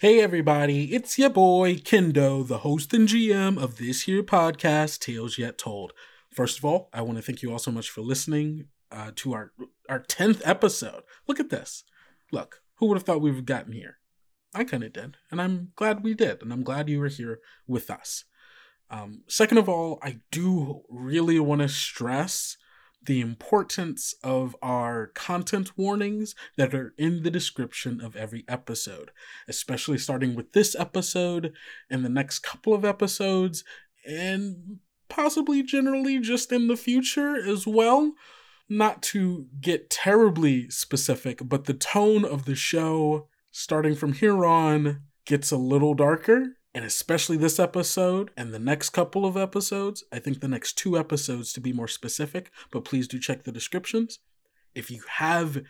Hey everybody, it's your boy Kendo, the host and GM of this here podcast, Tales Yet Told. First of all, I want to thank you all so much for listening uh, to our our tenth episode. Look at this. Look, who would have thought we've gotten here? I kind of did, and I'm glad we did, and I'm glad you were here with us. Um, second of all, I do really want to stress the importance of our content warnings that are in the description of every episode, especially starting with this episode and the next couple of episodes, and possibly generally just in the future as well. Not to get terribly specific, but the tone of the show starting from here on gets a little darker and especially this episode and the next couple of episodes, I think the next two episodes to be more specific, but please do check the descriptions. If you have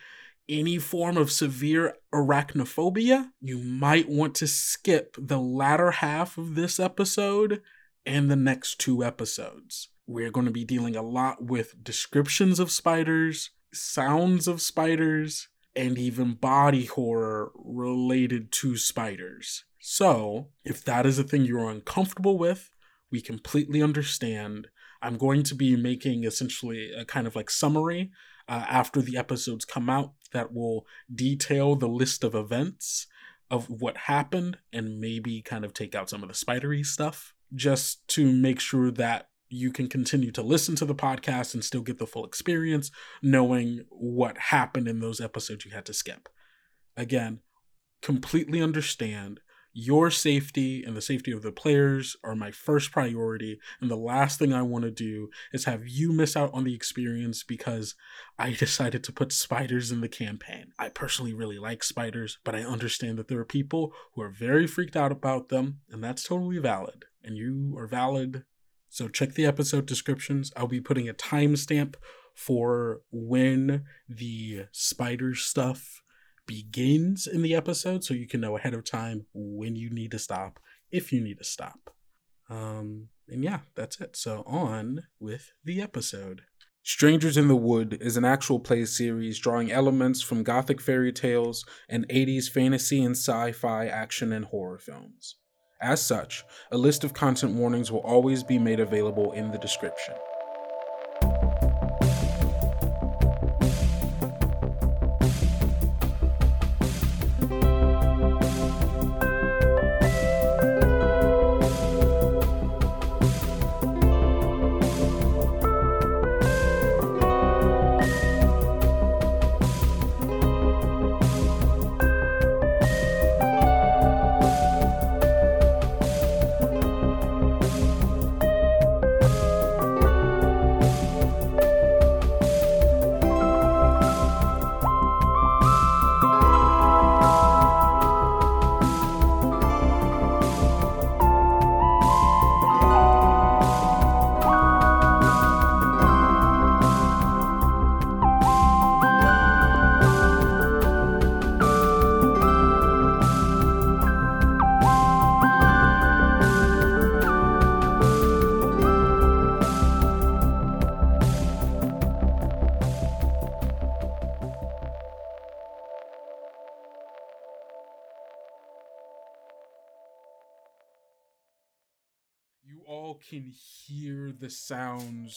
any form of severe arachnophobia, you might want to skip the latter half of this episode and the next two episodes. We're going to be dealing a lot with descriptions of spiders, sounds of spiders, and even body horror related to spiders. So, if that is a thing you're uncomfortable with, we completely understand. I'm going to be making essentially a kind of like summary uh, after the episodes come out that will detail the list of events of what happened and maybe kind of take out some of the spidery stuff just to make sure that you can continue to listen to the podcast and still get the full experience knowing what happened in those episodes you had to skip. Again, completely understand your safety and the safety of the players are my first priority. And the last thing I want to do is have you miss out on the experience because I decided to put spiders in the campaign. I personally really like spiders, but I understand that there are people who are very freaked out about them, and that's totally valid. And you are valid. So check the episode descriptions. I'll be putting a timestamp for when the spider stuff begins in the episode so you can know ahead of time when you need to stop if you need to stop. Um, and yeah, that's it. So on with the episode. Strangers in the Wood is an actual play series drawing elements from gothic fairy tales and 80s fantasy and sci fi action and horror films. As such, a list of content warnings will always be made available in the description.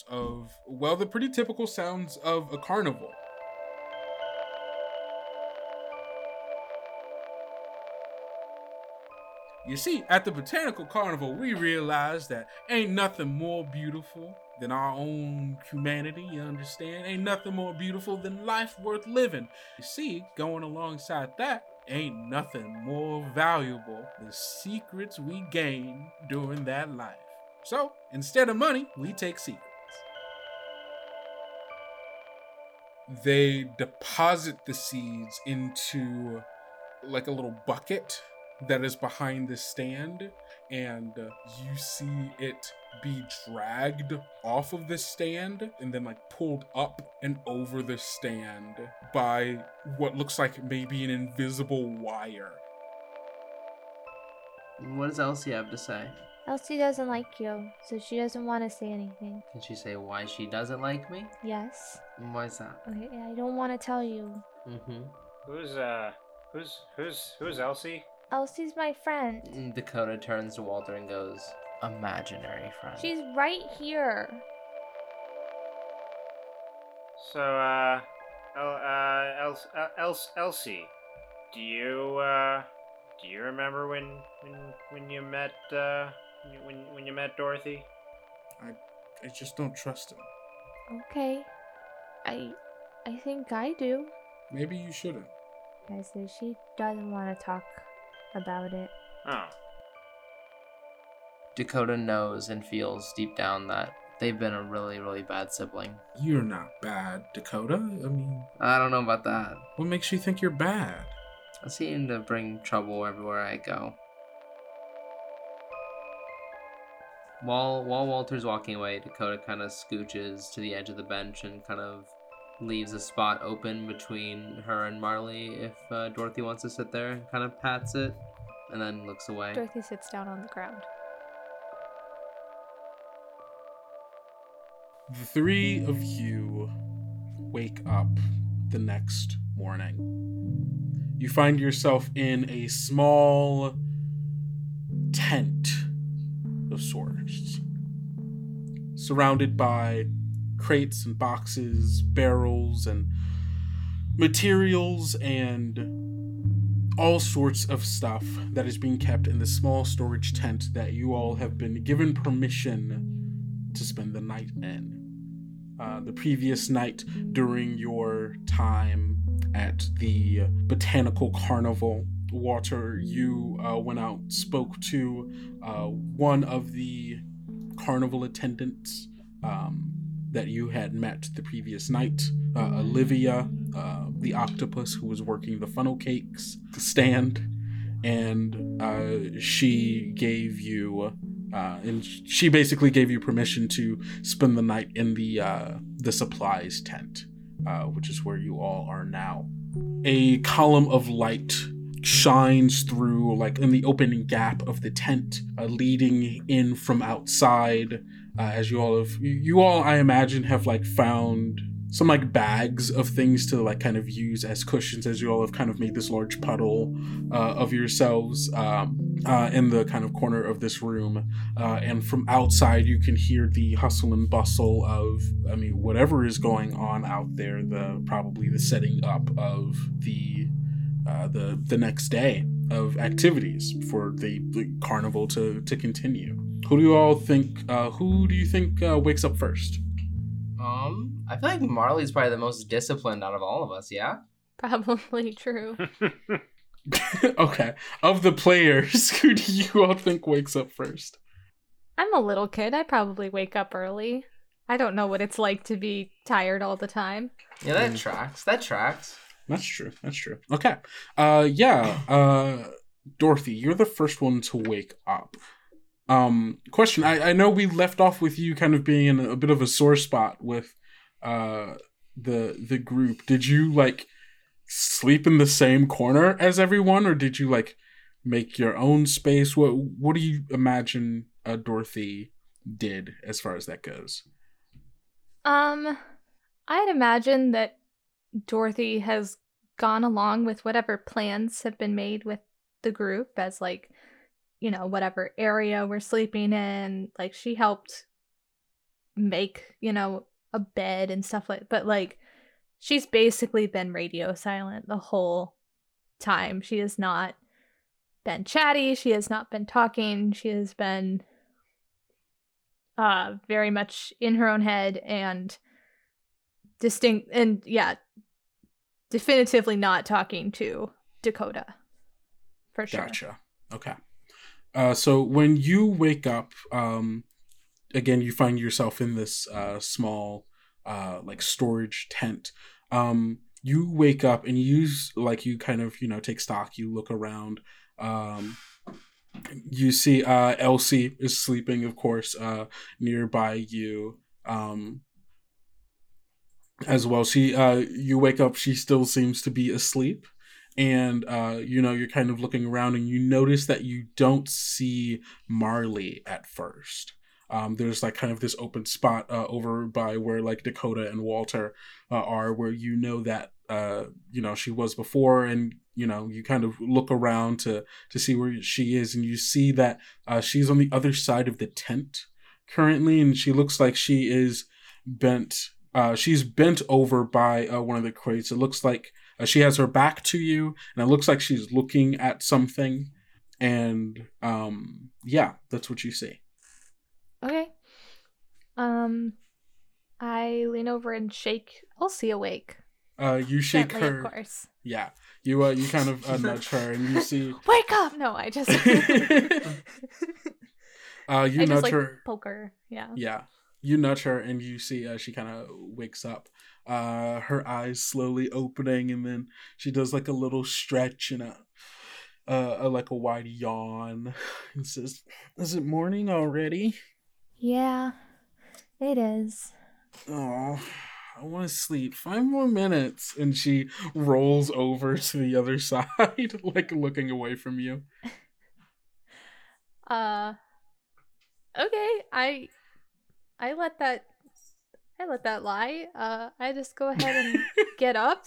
Of, well, the pretty typical sounds of a carnival. You see, at the Botanical Carnival, we realized that ain't nothing more beautiful than our own humanity, you understand? Ain't nothing more beautiful than life worth living. You see, going alongside that, ain't nothing more valuable than secrets we gain during that life. So, instead of money, we take secrets. They deposit the seeds into like a little bucket that is behind the stand, and uh, you see it be dragged off of the stand and then like pulled up and over the stand by what looks like maybe an invisible wire. What does Elsie have to say? Elsie doesn't like you, so she doesn't want to say anything. Can she say why she doesn't like me? Yes. Why is that? Okay, I don't want to tell you. Mm-hmm. Who's uh who's who's who's Elsie? Elsie's my friend. Mm, Dakota turns to Walter and goes, imaginary friend. She's right here. So, uh, El- uh, Els- uh, Els- Elsie, do you, uh, do you remember when, when, when you met, uh, when, when you met Dorothy? I just don't trust him. Okay. I I think I do. Maybe you shouldn't. I said she doesn't want to talk about it. Oh, Dakota knows and feels deep down that they've been a really, really bad sibling. You're not bad, Dakota. I mean, I don't know about that. what makes you think you're bad? I seem to bring trouble everywhere I go. While while Walter's walking away, Dakota kind of scooches to the edge of the bench and kind of leaves a spot open between her and Marley if uh, Dorothy wants to sit there. and Kind of pats it and then looks away. Dorothy sits down on the ground. The three of you wake up the next morning. You find yourself in a small tent of sorts, surrounded by crates and boxes, barrels, and materials, and all sorts of stuff that is being kept in the small storage tent that you all have been given permission to spend the night in. Uh, the previous night during your time at the botanical carnival, Walter, you uh, went out, spoke to uh, one of the carnival attendants um, that you had met the previous night, uh, Olivia, uh, the octopus who was working the funnel cakes stand, and uh, she gave you uh, and she basically gave you permission to spend the night in the the supplies tent, which is where you all are now. A column of light shines through, like in the opening gap of the tent, uh, leading in from outside. Uh, as you all have, you, all, I imagine, have like found some like bags of things to like kind of use as cushions as you all have kind of made this large puddle uh, of yourselves um, uh, in the kind of corner of this room uh, and from outside you can hear the hustle and bustle of i mean whatever is going on out there the probably the setting up of the uh, the the next day of activities for the, the carnival to to continue who do you all think uh, who do you think uh, wakes up first Um, I feel like Marley's probably the most disciplined out of all of us. Yeah. Probably true. okay of the players who do you all think wakes up first I'm a little kid. I probably wake up early. I don't know what it's like to be tired all the time. Yeah, that Mm. tracks. That tracks. That's true. That's true. Okay. Uh yeah, uh Dorothy, you're the first one to wake up. Um question, I I know we left off with you kind of being in a bit of a sore spot with uh the the group. Did you like sleep in the same corner as everyone or did you like make your own space? What what do you imagine uh Dorothy did as far as that goes? Um, I'd imagine that Dorothy has gone along with whatever plans have been made with the group as like, you know, whatever area we're sleeping in. Like she helped make, you know, a bed and stuff like but like she's basically been radio silent the whole time. She has not been chatty, she has not been talking, she has been uh very much in her own head and distinct and yeah definitively not talking to dakota for sure Gotcha. Okay. Uh, so when you wake up, um, again, you find yourself in this uh, small, uh, like storage tent. Um, you wake up and you s- like you kind of you know take stock. You look around. Um, you see uh, Elsie is sleeping, of course, uh, nearby you. Um, as well, she uh, you wake up. She still seems to be asleep and uh, you know you're kind of looking around and you notice that you don't see marley at first um, there's like kind of this open spot uh, over by where like dakota and walter uh, are where you know that uh, you know she was before, and you know you kind of look around to to see where she is, and you see that uh, she's on the other side of the tent currently, and she looks like she is bent. Uh, she's bent over by uh, one of the crates. It looks like uh, she has her back to you, and it looks like she's looking at something. And um, yeah, that's what you see. Okay. Um, I lean over and shake Elsie awake. Uh, you shake Gently, her. of course. Yeah, you uh, you kind of uh, nudge her, and you see. Wake up! No, I just. Uh, you I nudge just like her. poke her. Yeah. Yeah, you nudge her, and you see uh, she kind of wakes up. Uh, her eyes slowly opening, and then she does like a little stretch and a, uh, a like a wide yawn, and says, "Is it morning already?" Yeah, it is. Oh, I want to sleep. Five more minutes. And she rolls over to the other side, like looking away from you. Uh. Okay, I. I let that. I let that lie. Uh, I just go ahead and get up,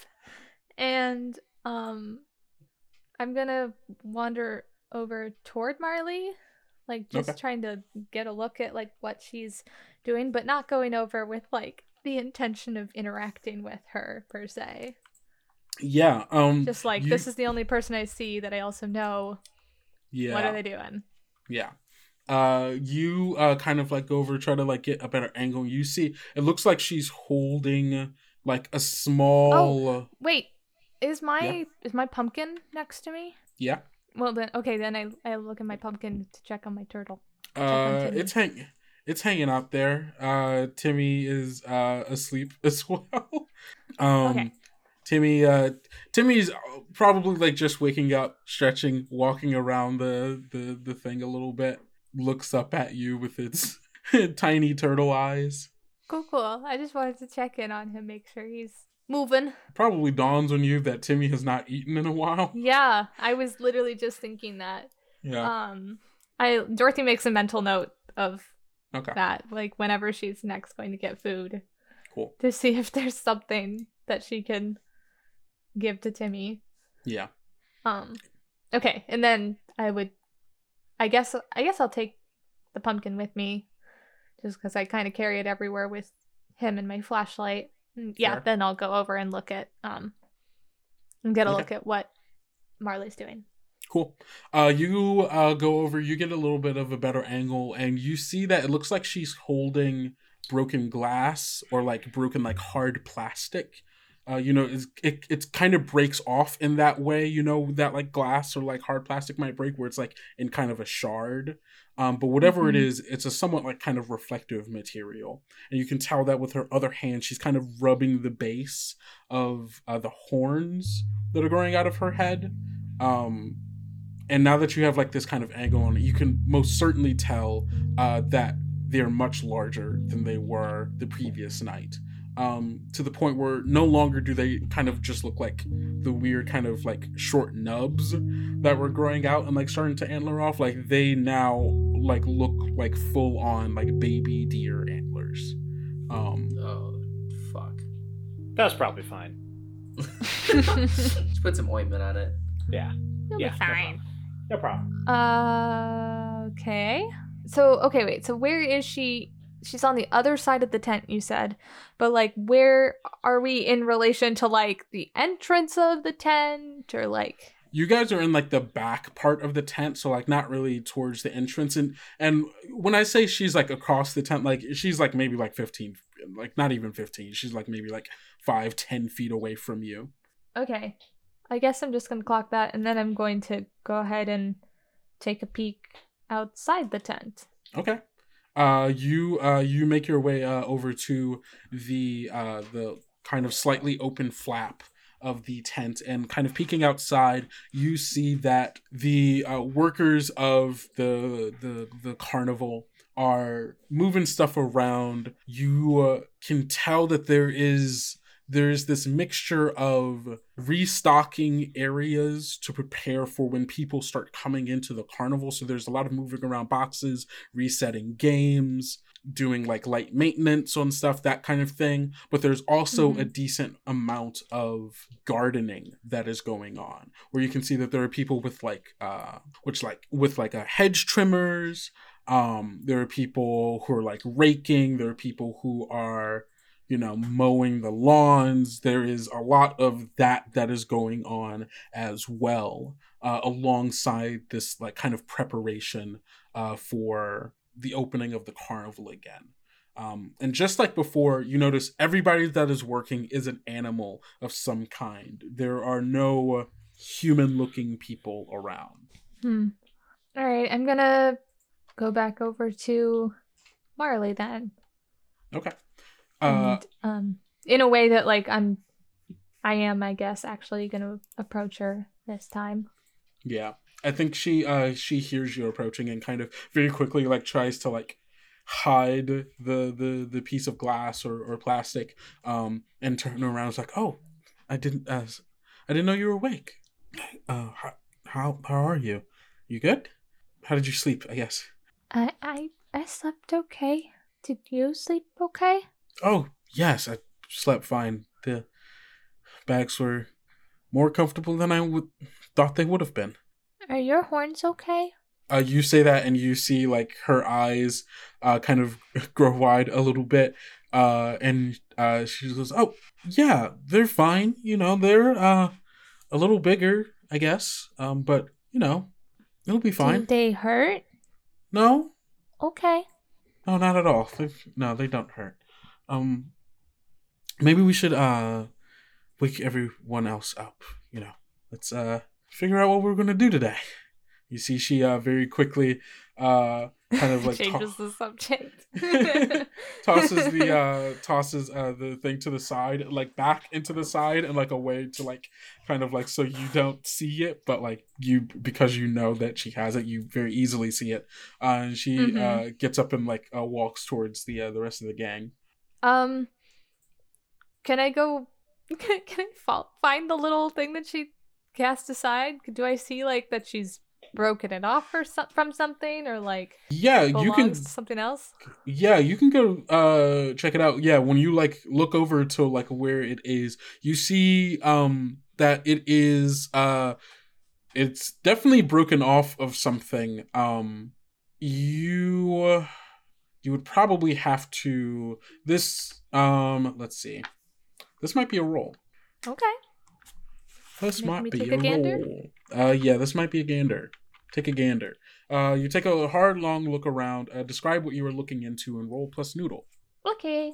and um, I'm gonna wander over toward Marley, like just Okay. trying to get a look at like what she's doing, but not going over with like the intention of interacting with her per se. Yeah. Um. Just like you- this is the only person I see that I also know. Yeah. What are they doing? Yeah. Uh, you uh kind of like go over try to like get a better angle. You see, it looks like she's holding like a small. Oh. Wait, is my Yeah. is my pumpkin next to me? Yeah. Well then, okay, then I I look at my pumpkin to check on my turtle. Uh, it's hang. It's hanging out there. Uh, Timmy is uh asleep as well. um, Okay. Timmy. Uh, Timmy's probably like just waking up, stretching, walking around the the the thing a little bit. Looks up at you with its tiny turtle eyes. Cool, cool. I just wanted to check in on him, make sure he's moving. Probably dawns on you that Timmy has not eaten in a while. Yeah, I was literally just thinking that. Yeah. Um, I Dorothy makes a mental note of Okay. that, like whenever she's next going to get food, Cool. to see if there's something that she can give to Timmy. Yeah. Um, okay, and then I would, I guess, I guess I'll take the pumpkin with me, just because I kind of carry it everywhere with him and my flashlight. And yeah, Fair. then I'll go over and look at um, and get a Okay. look at what Marley's doing. Cool. Uh, you uh go over. You get a little bit of a better angle, and you see that it looks like she's holding broken glass or like broken like hard plastic. Uh, you know, it's, it it kind of breaks off in that way. You know that like glass or like hard plastic might break, where it's like in kind of a shard. Um, but whatever it Mhm. is, it's a somewhat like kind of reflective material, and you can tell that with her other hand, she's kind of rubbing the base of uh, the horns that are growing out of her head. Um, and now that you have like this kind of angle on it, you can most certainly tell uh, that they're much larger than they were the previous night. Um, to the point where no longer do they kind of just look like the weird kind of like short nubs that were growing out and like starting to antler off. Like they now like look like full on like baby deer antlers. Um, Oh, fuck. That's probably fine. Just put some ointment on it. Yeah. You'll yeah. be fine. No problem. Uh, okay. So, okay, wait. So, where is she? She's on the other side of the tent, you said. But, like, where are we in relation to, like, the entrance of the tent? Or, like, you guys are in like the back part of the tent so like not really towards the entrance and and when i say she's like across the tent like she's like maybe like 15 like not even 15 she's like maybe like five ten feet away from you okay. I guess I'm just going to clock that. And then I'm going to go ahead and take a peek outside the tent. okay uh you uh you make your way uh over to the uh the kind of slightly open flap of the tent and kind of peeking outside you see that the uh, workers of the the the carnival are moving stuff around. You uh, can tell that there is there's this mixture of restocking areas to prepare for when people start coming into the carnival so there's a lot of moving around boxes resetting games doing like light maintenance on stuff, that kind of thing. But there's also Mhm. a decent amount of gardening that is going on, where you can see that there are people with like, uh, which like with like a hedge trimmers. Um, there are people who are like raking. There are people who are, you know, mowing the lawns. There is a lot of that that is going on as well, uh, alongside this like kind of preparation uh, for the opening of the carnival again. Um, and just like before, you notice everybody that is working is an animal of some kind. There are no human looking people around. Hmm. All right, I'm gonna go back over to Marley then, Okay. Uh, and um, in a way that like I'm, I am, I guess, actually gonna approach her this time. Yeah. I think she uh she hears you approaching and kind of very quickly like tries to like hide the the the piece of glass or, or plastic um and turn around is like, "Oh, I didn't uh I didn't know you were awake. Uh how how, how are you? You good? How did you sleep, I guess?" I I I slept okay. Did you sleep okay? Oh, yes, I slept fine. The bags were more comfortable than I would thought they would have been. Are your horns okay? uh, you say that and you see like her eyes uh, kind of grow wide a little bit uh, and uh, she goes oh yeah they're fine you know they're uh, a little bigger i guess um, but you know it'll be fine Did they hurt? no Okay. no not at all they no they don't hurt um maybe we should uh wake everyone else up you know let's uh figure out what we're gonna do today you see she uh very quickly uh kind of like to- changes the subject. tosses the uh tosses uh the thing to the side like back into the side and like a way to like kind of like so you don't see it but like you because you know that she has it you very easily see it uh, and she Mhm. uh gets up and like uh, walks towards the uh, the rest of the gang Um, can I go? Can, can I fall, find the little thing that she cast aside? Do I see like that she's broken it off or some, from something, or like yeah you can something else? yeah you can go uh check it out yeah when you like look over to like where it is you see um that it is uh it's definitely broken off of something um you you would probably have to this um let's see. This might be a roll. Okay. this Make might be a, a roll. Uh yeah this might be a gander. Take a gander. Uh you take a hard long look around. Uh, describe what you were looking into and roll plus noodle. Okay.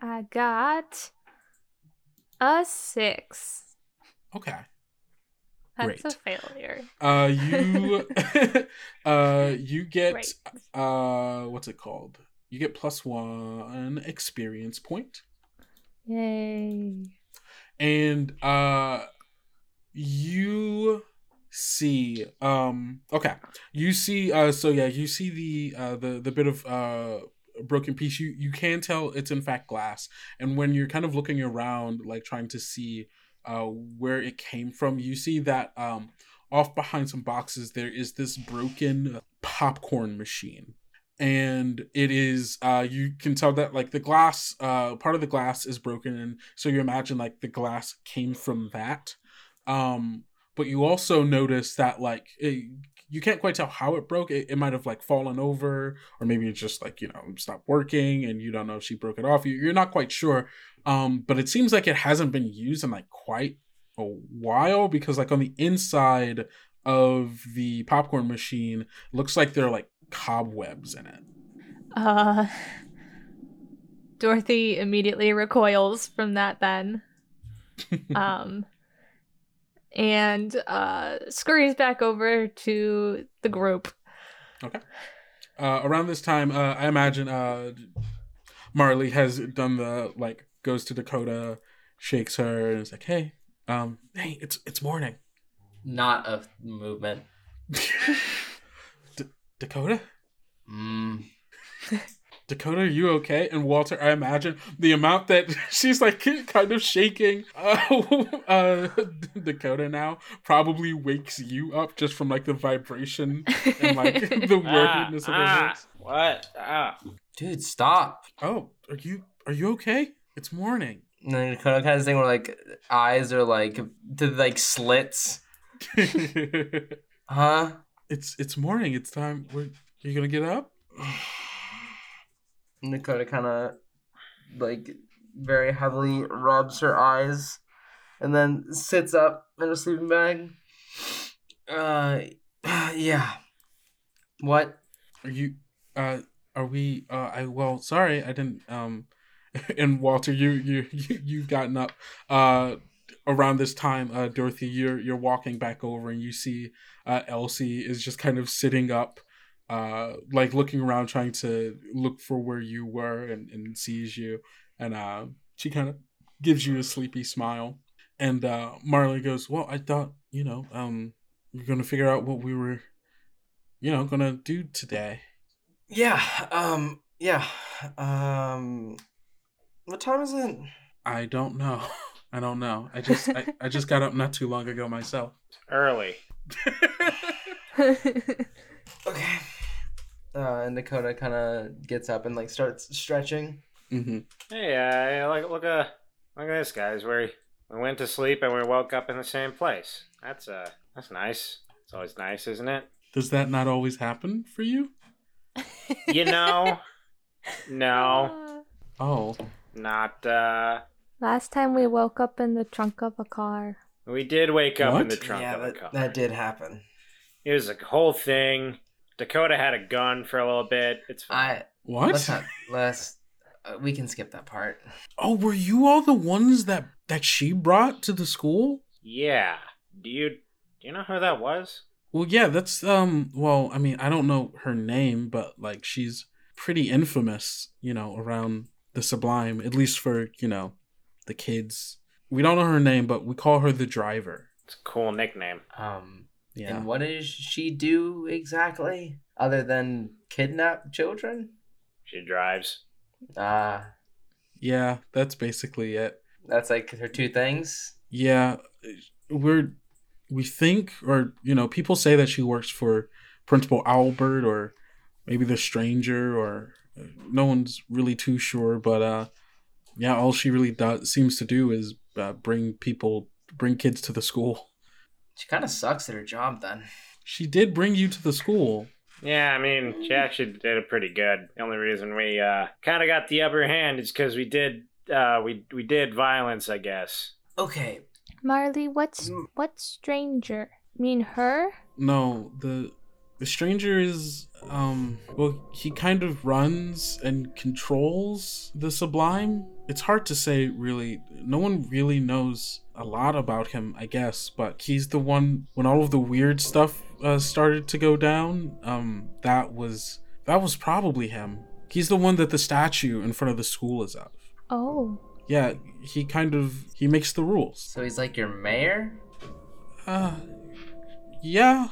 I got a six. okay That's Great. a failure. Uh, you, uh, you get, Great. uh, what's it called? You get plus one experience point, Yay. and uh, you see, um, okay, you see, uh, so yeah, you see the uh the the bit of uh broken piece. You you can tell it's in fact glass, and when you're kind of looking around, like trying to see uh where it came from, you see that um off behind some boxes there is this broken popcorn machine. And it is uh you can tell that like the glass uh part of the glass is broken. And so you imagine like the glass came from that. Um but you also notice that like it, you can't quite tell how it broke. It, it might have like fallen over or maybe it just like you know stopped working and you don't know if she broke it off. You, you're not quite sure um but it seems like it hasn't been used in like quite a while because like on the inside of the popcorn machine looks like there are like cobwebs in it Uh, Dorothy immediately recoils from that then. um, and uh, scurries back over to the group. Okay. Uh, around this time uh, i imagine uh marley has done the like goes to dakota shakes her and is like hey um hey it's it's morning Not a movement. D- dakota Mm. Dakota, are you okay? And Walter, I imagine the amount that she's like kind of shaking. Uh, uh, Dakota now probably wakes you up just from like the vibration and like the weirdness of her ah, what? Ah. Dude, stop. Oh, are you are you okay? It's morning. And then Dakota kind of thing where like eyes are like to like slits. Huh? it's it's morning. It's time. We're, you gonna get up? Dakota kind of like very heavily rubs her eyes and then sits up in a sleeping bag. Uh, yeah. What? Are you? Uh, are we? Uh, I well, sorry, I didn't. Um, and Walter, you you you you've gotten up. Uh, around this time, uh, Dorothy, you're you're walking back over, and you see uh, Elsie is just kind of sitting up, uh, like looking around, trying to look for where you were, and and sees you, and uh, she kind of gives you a sleepy smile, and uh, Marley goes, "Well, I thought you know, um, we're gonna figure out what we were, you know, gonna do today." Yeah. Um. Yeah. Um. What time is it? I don't know. I don't know. I just I, I just got up not too long ago myself. Early. Okay. Uh, and Dakota kind of gets up and like starts stretching. hmm Hey, uh, look, look, uh, look at this, guys. We we went to sleep and we woke up in the same place. That's uh, that's nice. It's always nice, isn't it? Does that not always happen for you? You know, no, Uh, Oh, not. uh Last time we woke up in the trunk of a car. We did wake up in the trunk yeah, of a that, car. that did happen. It was a whole thing. Dakota had a gun for a little bit. It's fine. I what? let's not let's uh, we can skip that part. Oh, were you all the ones that that she brought to the school? Yeah. Do you do you know who that was? Well, yeah, that's um. Well, I mean, I don't know her name, but like she's pretty infamous, you know, around the Sublime. At least for you know, the kids. We don't know her name, but we call her the driver. It's a cool nickname. Um, Yeah. and what does she do exactly other than kidnap children? She drives. Ah, Yeah, that's basically it. that's like her two things. Yeah, we're we think, or you know, people say that she works for Principal Albert or maybe the Stranger, or uh, no one's really too sure. But uh, yeah, all she really does seems to do is uh, bring people, bring kids to the school. She kind of sucks at her job then. She did bring you to the school. Yeah, I mean, she actually did it pretty good. The only reason we uh kind of got the upper hand is because we did uh we we did violence, I guess. Okay, Marley, what's Mm. what's stranger? mean her? No, the the stranger is um well he kind of runs and controls the sublime. It's hard to say really. No one really knows a lot about him, I guess, but he's the one when all of the weird stuff uh, started to go down. Um that was that was probably him. He's the one that the statue in front of the school is of. Oh. Yeah, he kind of he makes the rules. so he's like your mayor. Uh, yeah.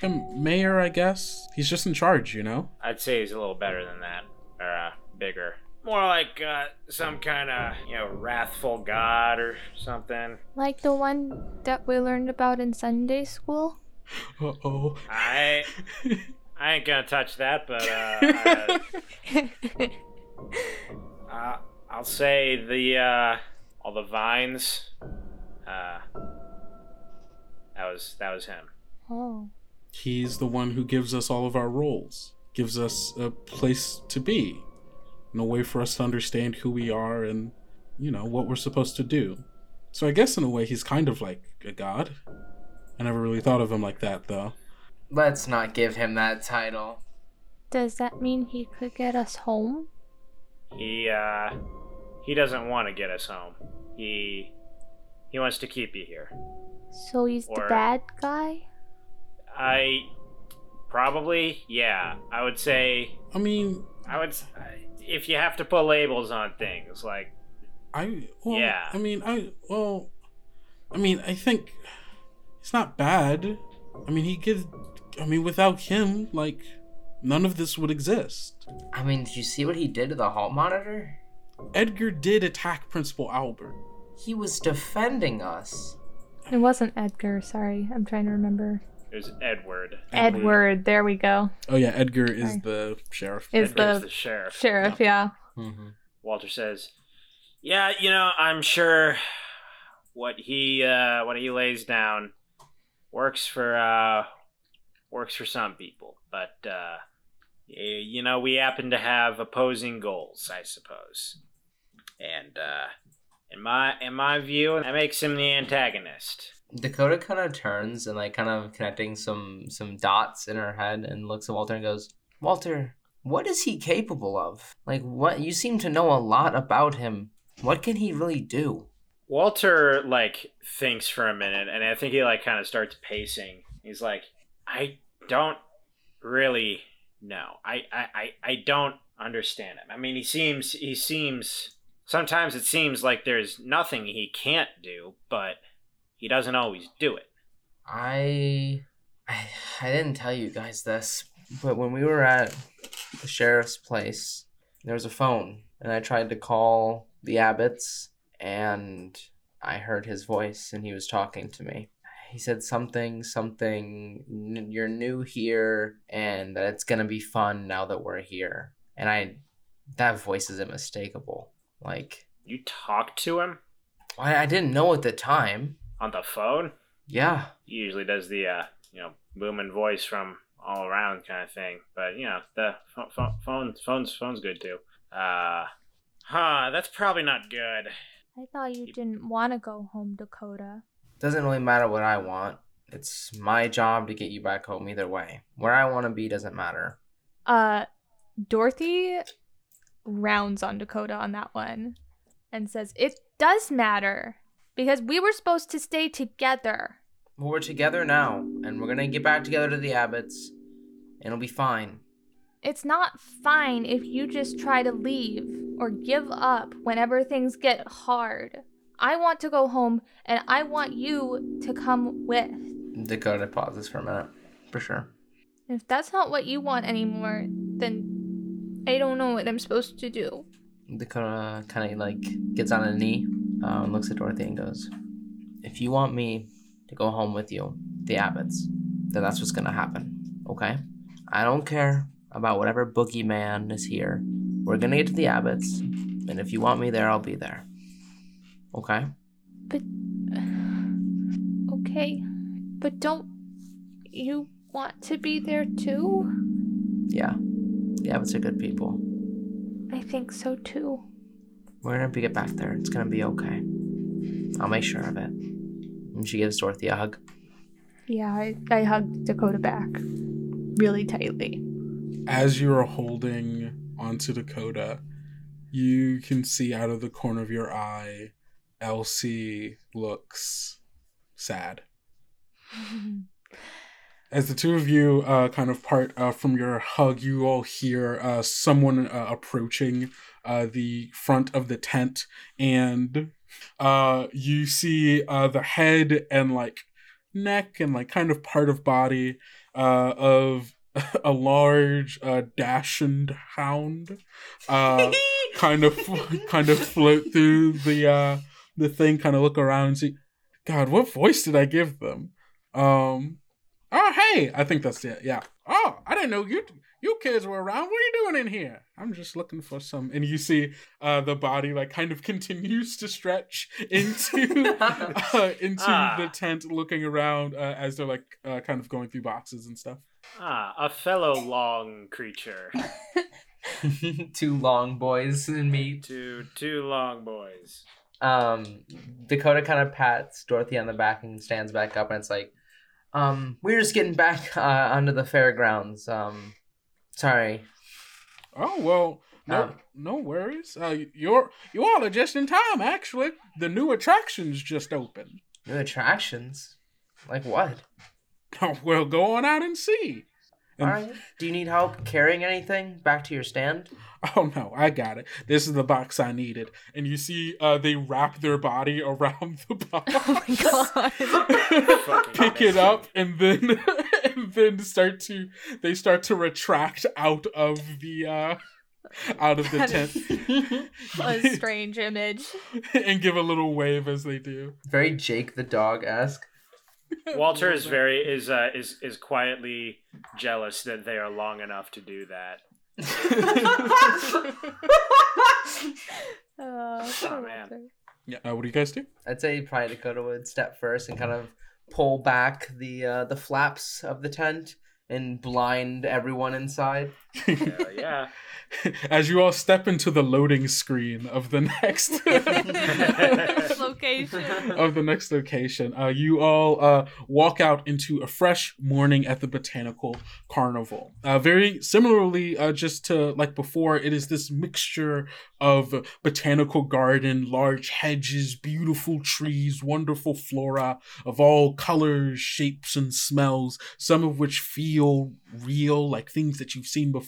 The mayor, I guess. He's just in charge, you know? I'd say he's a little better than that, or uh, bigger. More like uh, some kind of you know wrathful god or something. Like the one that we learned about in Sunday school? Uh oh. I I ain't gonna touch that, but uh, uh, uh, I'll say the uh, all the vines. Uh, that was that was him. Oh. He's the one who gives us all of our roles, gives us a place to be, and a way for us to understand who we are and, you know, what we're supposed to do. So I guess in a way, he's kind of like a god. I never really thought of him like that, though. Let's not give him that title. Does that mean he could get us home? He uh, he doesn't want to get us home. He he wants to keep you here. So he's Or- the bad guy? I probably yeah. I would say I mean, I would if you have to put labels on things like I well, Yeah. I mean, I well, I mean, I think it's not bad. I mean, he gives. I mean, without him, like, none of this would exist. I mean, did you see what he did to the hall monitor? Edgar did attack Principal Albert. He was defending us. It wasn't Edgar, sorry. I'm trying to remember. It was Edward. Edward, there we go. Oh yeah, Edgar is Sorry. the sheriff. Is the the sheriff. sheriff, yeah. Mm-hmm. Walter says, "Yeah, you know, I'm sure what he uh, what he lays down works for uh, works for some people, but uh, you know, we happen to have opposing goals, I suppose. And uh, in my in my view, that makes him the antagonist. Dakota kind of turns and like kind of connecting some some dots in her head and looks at Walter and goes, "Walter, what is he capable of? Like what you seem to know a lot about him. What can he really do?" Walter like thinks for a minute, and I think he like kind of starts pacing. He's like, "I don't really know. I, I, I, I don't understand him. I mean, he seems he seems sometimes it seems like there's nothing he can't do, but he doesn't always do it. I, I I didn't tell you guys this, but when we were at the sheriff's place, there was a phone, and I tried to call the Abbotts, and I heard his voice, and he was talking to me. He said something, something. "N- You're new here, and that it's gonna be fun now that we're here. And I, that voice is unmistakable. Like You talked to him I, I didn't know at the time. On the phone. Yeah, He usually does the uh, you know booming voice from all around kind of thing, but you know the pho- pho- phone phone's phone's good too. Uh, huh. That's probably not good. I thought you didn't want to go home, Dakota. doesn't really matter what I want. It's my job to get you back home either way. Where I want to be doesn't matter. Uh Dorothy rounds on Dakota on that one and says, It does matter. Because we were supposed to stay together. Well, we're together now, and we're gonna get back together to the Abbots, and it'll be fine. It's not fine if you just try to leave or give up whenever things get hard. I want to go home and I want you to come with. Dakota pauses for a minute, for sure. If that's not what you want anymore, then I don't know what I'm supposed to do. Dakota kind of like gets on a knee and looks at Dorothy and goes, "If you want me to go home with you, the Abbots, then that's what's gonna happen. Okay? I don't care about whatever boogeyman is here. We're gonna get to the Abbots, and if you want me there, I'll be there. Okay? But. okay. But don't you want to be there too? Yeah, the Abbots are good people. I think so too. We're gonna get back there. It's gonna be okay. I'll make sure of it." And she gives Dorothy a hug. Yeah, I, I hugged Dakota back really tightly. As you are holding onto Dakota, you can see out of the corner of your eye, Elsie looks sad. As the two of you uh, kind of part uh, from your hug, you all hear uh, someone uh, approaching uh, the front of the tent, and uh, you see uh, the head and like neck and like kind of part of body uh, of a large uh, dachshund hound, uh, kind of kind of float through the uh, the thing, kind of look around and see. God, what voice did I give them? Um, oh hey, I think that's it. Yeah. Oh, I didn't know you you kids were around. What are you doing in here? I'm just looking for some. And you see, uh, the body like kind of continues to stretch into uh, into Ah. the tent, looking around uh, as they're like uh, kind of going through boxes and stuff. Ah, a fellow long creature. Two long boys and me. two two long boys. Um, Dakota kind of pats Dorothy on the back and stands back up, and it's like, um, we're just getting back uh, onto the fairgrounds. Um, sorry. Oh well, no, Um, no worries. Uh, you're you all are just in time. Actually, the new attractions just opened. New attractions? Like what? Oh, well, go on out and see. And- All right. Do you need help carrying anything back to your stand? Oh no, I got it. This is the box I needed. And you see, uh, they wrap their body around the box. Oh my god. Pick it up and then and then start to they start to retract out of the uh out of the That tent a strange image. and give a little wave as they do. Very Jake the dog esque. Walter is very is uh, is is quietly jealous that they are long enough to do that. Oh, Oh, man. Yeah. Uh, what do you guys do? I'd say probably Dakota would step first and kind of pull back the uh, the flaps of the tent and blind everyone inside. Hell yeah. As you all step into the loading screen of the next Location. of the next location, uh, you all uh, walk out into a fresh morning at the botanical carnival. Uh, very similarly, uh, just to like before, it is this mixture of botanical garden, large hedges, beautiful trees, wonderful flora of all colors, shapes, and smells. Some of which feel real, like things that you've seen before,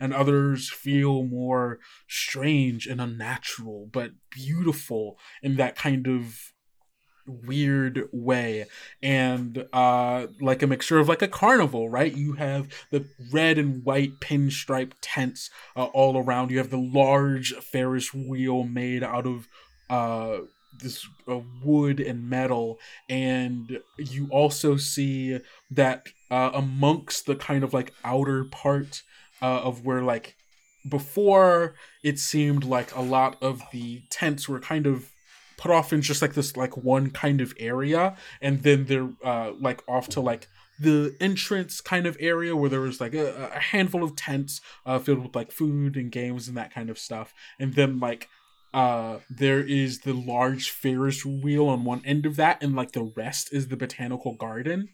and others feel more strange and unnatural, but beautiful in that kind of weird way. And uh like a mixture of like a carnival right? You have the red and white pinstripe tents uh, all around. You have the large ferris wheel made out of uh this uh, wood and metal. And you also see that uh, amongst the kind of like outer part uh, of where like before it seemed like a lot of the tents were kind of put off in just like this like one kind of area and then they're uh like off to like the entrance kind of area where there was like a, a handful of tents uh filled with like food and games and that kind of stuff. And then like uh there is the large ferris wheel on one end of that and like the rest is the botanical garden.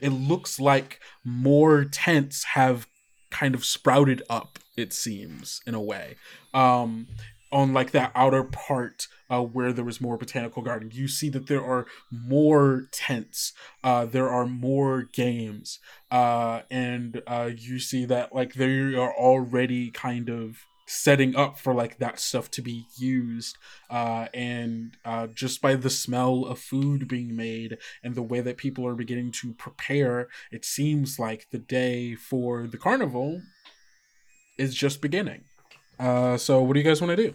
It looks like more tents have kind of sprouted up it seems in a way. Um on like that outer part uh, where there was more botanical garden you see that there are more tents uh, there are more games uh, and uh, you see that like they are already kind of setting up for like that stuff to be used uh, and uh, just by the smell of food being made and the way that people are beginning to prepare it seems like the day for the carnival is just beginning. Uh, so what do you guys want to do?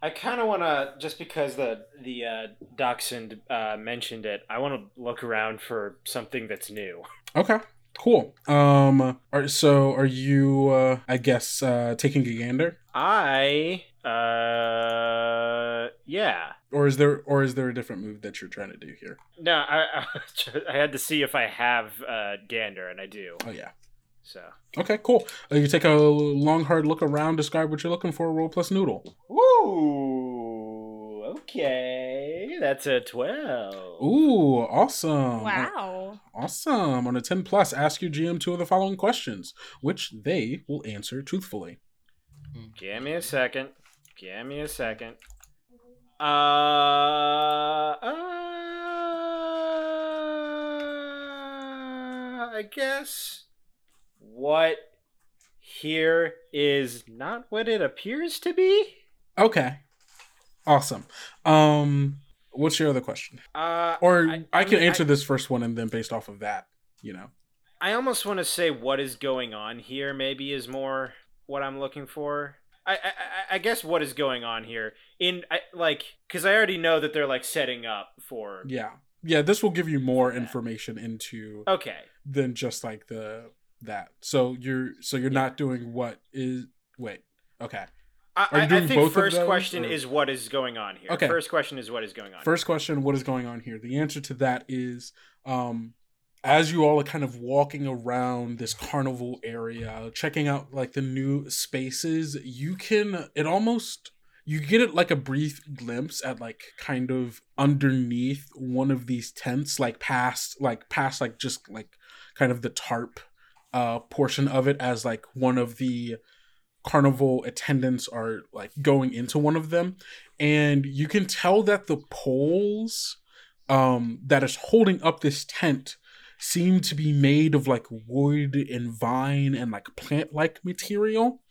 I kind of want to, just because the the uh, dachshund uh, mentioned it, I want to look around for something that's new. Okay, cool. Um, are, so are you? Uh, I guess uh, taking a gander, I, uh, yeah. or is there, or is there a different move that you're trying to do here? No, I, I, I had to see if I have uh, gander, and I do. Oh yeah. So. Okay, cool. Uh, you take a long, hard look around. Describe what you're looking for. Roll plus noodle. Ooh, okay. That's a 12. Ooh, awesome. Wow. Awesome. On a 10 plus, ask your GM two of the following questions, which they will answer truthfully. Give me a second. Give me a second. Uh, uh, I guess what here is not what it appears to be. Okay. Awesome. Um, what's your other question? Uh, Or I- I, I can mean, answer I- this first one and then based off of that, you know. I almost want to say what is going on here. Maybe is more what I'm looking for. I I, I- guess what is going on here in I, like because I already know that they're like setting up for. Yeah. Yeah, this will give you more information into Okay. than just like the that. So you're so you're not doing what is wait. Okay. I, I, think first question or- is what is going on here. Okay. First question is what is going on. First question, what is going on here? The answer to that is um as you all are kind of walking around this carnival area, checking out like the new spaces, you can it almost you get it like a brief glimpse at like kind of underneath one of these tents, like past like past like just like kind of the tarp uh portion of it as like one of the carnival attendants are like going into one of them and you can tell that the poles um that is holding up this tent seem to be made of like wood and vine and like plant like material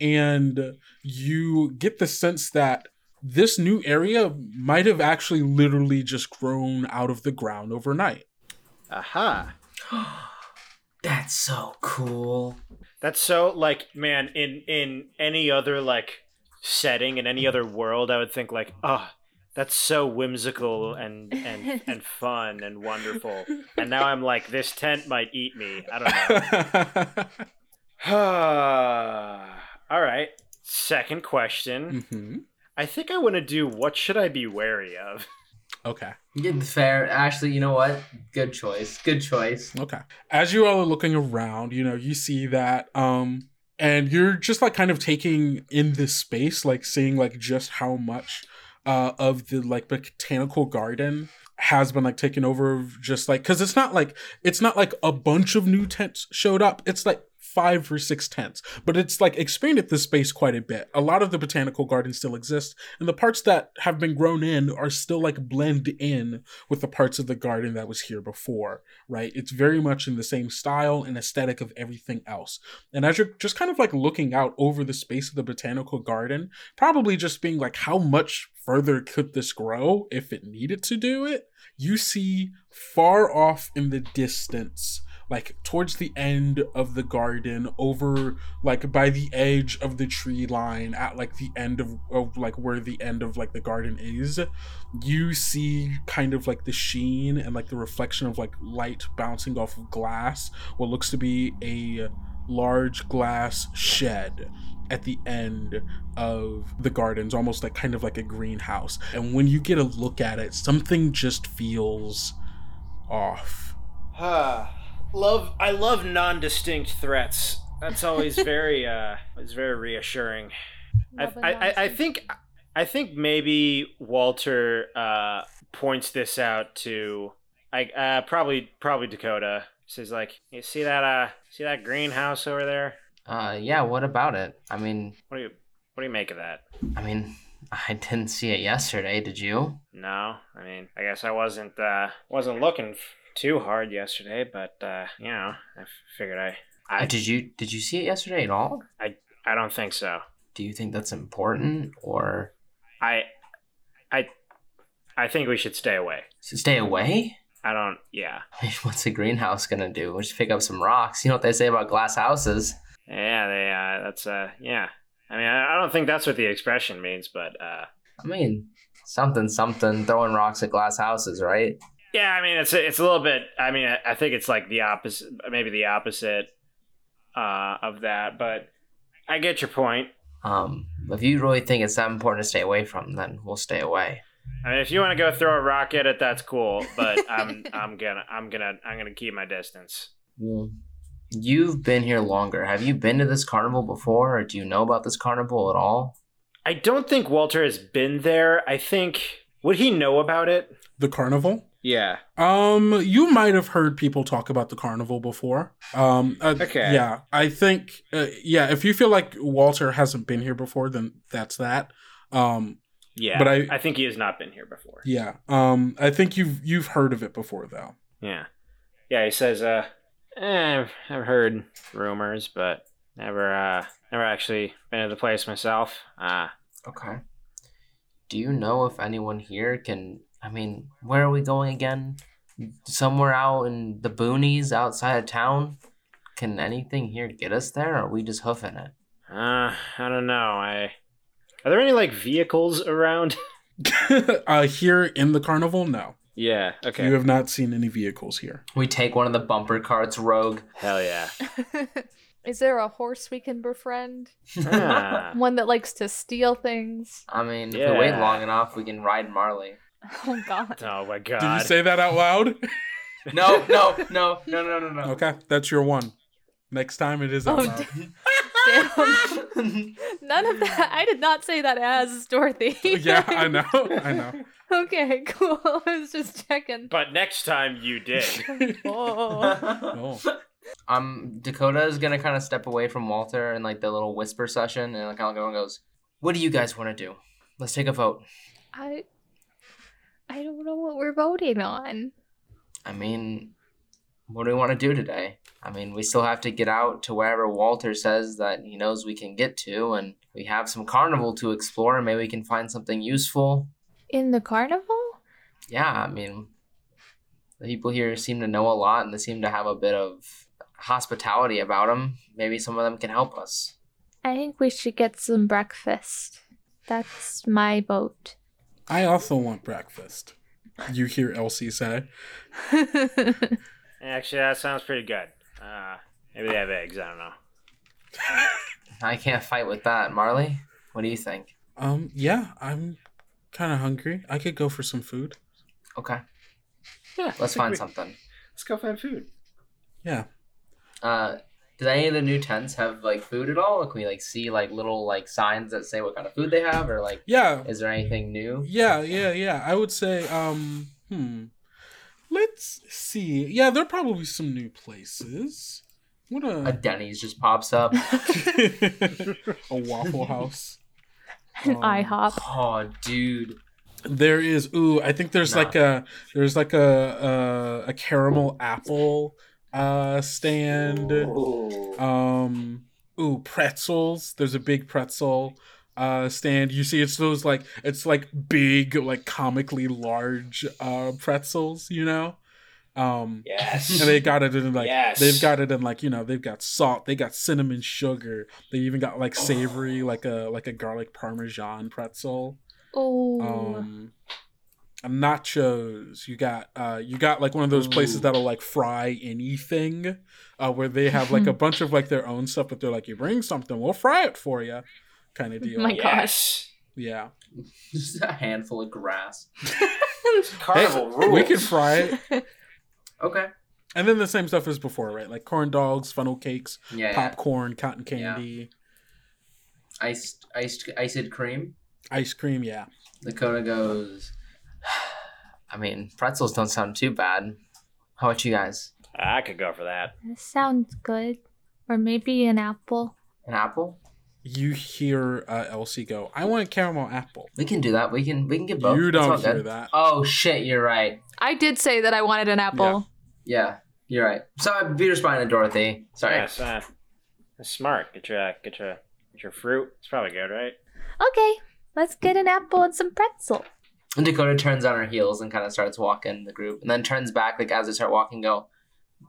and you get the sense that this new area might have actually literally just grown out of the ground overnight Aha. That's so cool. That's so like man in in any other like setting in any other world I would think like oh that's so whimsical and and and fun and wonderful. And now I'm like this tent might eat me. I don't know. All right. Second question. Hmm I think I want to do what should I be wary of Okay. Fair. Ashley, you know what? Good choice. Good choice. Okay. As you all are looking around, you know, you see that um and you're just like kind of taking in this space, like seeing like just how much uh of the like botanical garden has been like taken over just like cuz it's not like it's not like a bunch of new tents showed up. It's like five or six tents, but it's like expanded the space quite a bit. A lot of the botanical garden still exists, and the parts that have been grown in are still like blend in with the parts of the garden that was here before, right? It's very much in the same style and aesthetic of everything else. And as you're just kind of like looking out over the space of the botanical garden, probably just being like, how much further could this grow if it needed to do it? You see far off in the distance like towards the end of the garden over like by the edge of the tree line at like the end of, of like where the end of like the garden is you see kind of like the sheen and like the reflection of like light bouncing off of glass what looks to be a large glass shed at the end of the gardens almost like kind of like a greenhouse. And when you get a look at it something just feels off love I love non-distinct threats. That's always very uh it's very reassuring. I, Love a I, I, I nonsense. think I think maybe Walter uh points this out to I uh probably probably Dakota. Says like, you see that uh see that greenhouse over there? Uh, yeah. What about it? I mean, What do you what do you make of that? I mean, I didn't see it yesterday. Did you? No, I mean, I guess I wasn't uh wasn't looking f- too hard yesterday, but uh you know, I figured I Uh, I did you? Did you see it yesterday at all? I don't think so. Do you think that's important, or I I I think we should stay away. so stay away? I don't yeah. What's a greenhouse gonna do? We'll just pick up some rocks. You know what they say about glass houses? Yeah, they uh that's uh yeah. I mean, I I don't think that's what the expression means, but uh I mean, something, something, throwing rocks at glass houses, right? Yeah, I mean, it's a, it's a little bit I mean, I, I think it's like the opposite maybe the opposite uh of that, but I get your point. Um, if you really think it's that important to stay away from, then we'll stay away. I mean, if you want to go throw a rock at it, that's cool, but I'm I'm gonna I'm gonna I'm gonna keep my distance. Well, you've been here longer. Have you been to this carnival before, or do you know about this carnival at all? I don't think Walter has been there. I think would he know about it? the carnival Yeah. Um, you might have heard people talk about the carnival before. Um, uh, Okay. Yeah, I think. Uh, yeah, if you feel like Walter hasn't been here before, then that's that. Um, Yeah. But I- I think he has not been here before. yeah. Um, I think you've you've heard of it before though. Yeah. Yeah, he says, uh, eh, I've, I've heard rumors, but never, uh, never actually been to the place myself. Uh, Okay. Do you know if anyone here can? I mean, where are we going again? Somewhere out in the boonies outside of town? Can anything here get us there, or are we just hoofing it? uh, I don't know. I, are there any, like, vehicles around? uh, here in the carnival, no, yeah. Okay. you have not seen any vehicles here. We take one of the bumper carts, Rogue. Hell yeah. Is there a horse we can befriend? One that likes to steal things? I mean, if we wait Yeah. long enough, we can ride Marley. Oh god. Oh my god. Did you say that out loud? No, no, no, no, no, no, no. okay, that's your one. Next time it is out Oh, loud. Damn. None of that. I did not say that as Dorothy. yeah, I know. I know. Okay, cool. I was just checking. But next time you did. Oh. Oh. Um, Dakota is gonna kind of step away from Walter in like the little whisper session, and kind of go and goes, "What do you guys want to do? Let's take a vote." I I don't know what we're voting on. I mean, what do we want to do today? I mean, we still have to get out to wherever Walter says that he knows we can get to, and we have some carnival to explore, maybe we can find something useful. In the carnival? Yeah, I mean, the people here seem to know a lot, and they seem to have a bit of hospitality about them. Maybe some of them can help us. I think we should get some breakfast. That's my vote. I also want breakfast. You hear Elsie say. Actually, that sounds pretty good. Uh, maybe they have eggs. I don't know. I can't fight with that. Marley, what do you think? Um, yeah, I'm kind of hungry. I could go for some food. Okay, Yeah, let's find something. Let's go find food. Yeah. Uh, do any of the new tents have like food at all? Or can we like see like little like signs that say what kind of food they have, or like Yeah. is there anything new? Yeah, yeah, yeah. I would say, um, hmm. Let's see. Yeah, there are probably some new places. What A a Denny's just pops up. a Waffle House. An Um, IHOP. oh, dude. There is ooh, I think there's Nah. like a there's like a a, a caramel apple uh stand. Um ooh, pretzels. There's a big pretzel uh stand. You see it's those like it's like big like comically large uh pretzels, you know? Um Yes. and they got it in like Yes. they've got it in like you know they've got salt they got cinnamon sugar they even got like savory like a like a garlic parmesan pretzel Oh. um nachos you got uh you got like one of those places Ooh. that'll like fry anything uh where they have like a bunch of like their own stuff but they're like you bring something we'll fry it for you kind of deal My gosh, yeah Just a handful of grass. Carnival Hey, rules. we can fry it Okay. and then the same stuff as before right like corn dogs funnel cakes Yeah. yeah. popcorn cotton candy Iced, iced, iced cream. ice cream yeah The Dakota goes. I mean, pretzels don't sound too bad. How about you guys? I could go for that. That sounds good. Or maybe an apple. An apple? you hear uh, Elsie go, "I want a caramel apple." We can do that. We can. We can get both. you don't hear good. that. Oh shit! You're right. I did say that I wanted an apple. Yeah, you're right. Sorry, be responding to Dorothy. Sorry. Yes. Uh, that's smart. Get your get your get your fruit. It's probably good, right? Okay, let's get an apple and some pretzel. And Dakota turns on her heels and kind of starts walking the group, and then turns back like as they start walking. Go,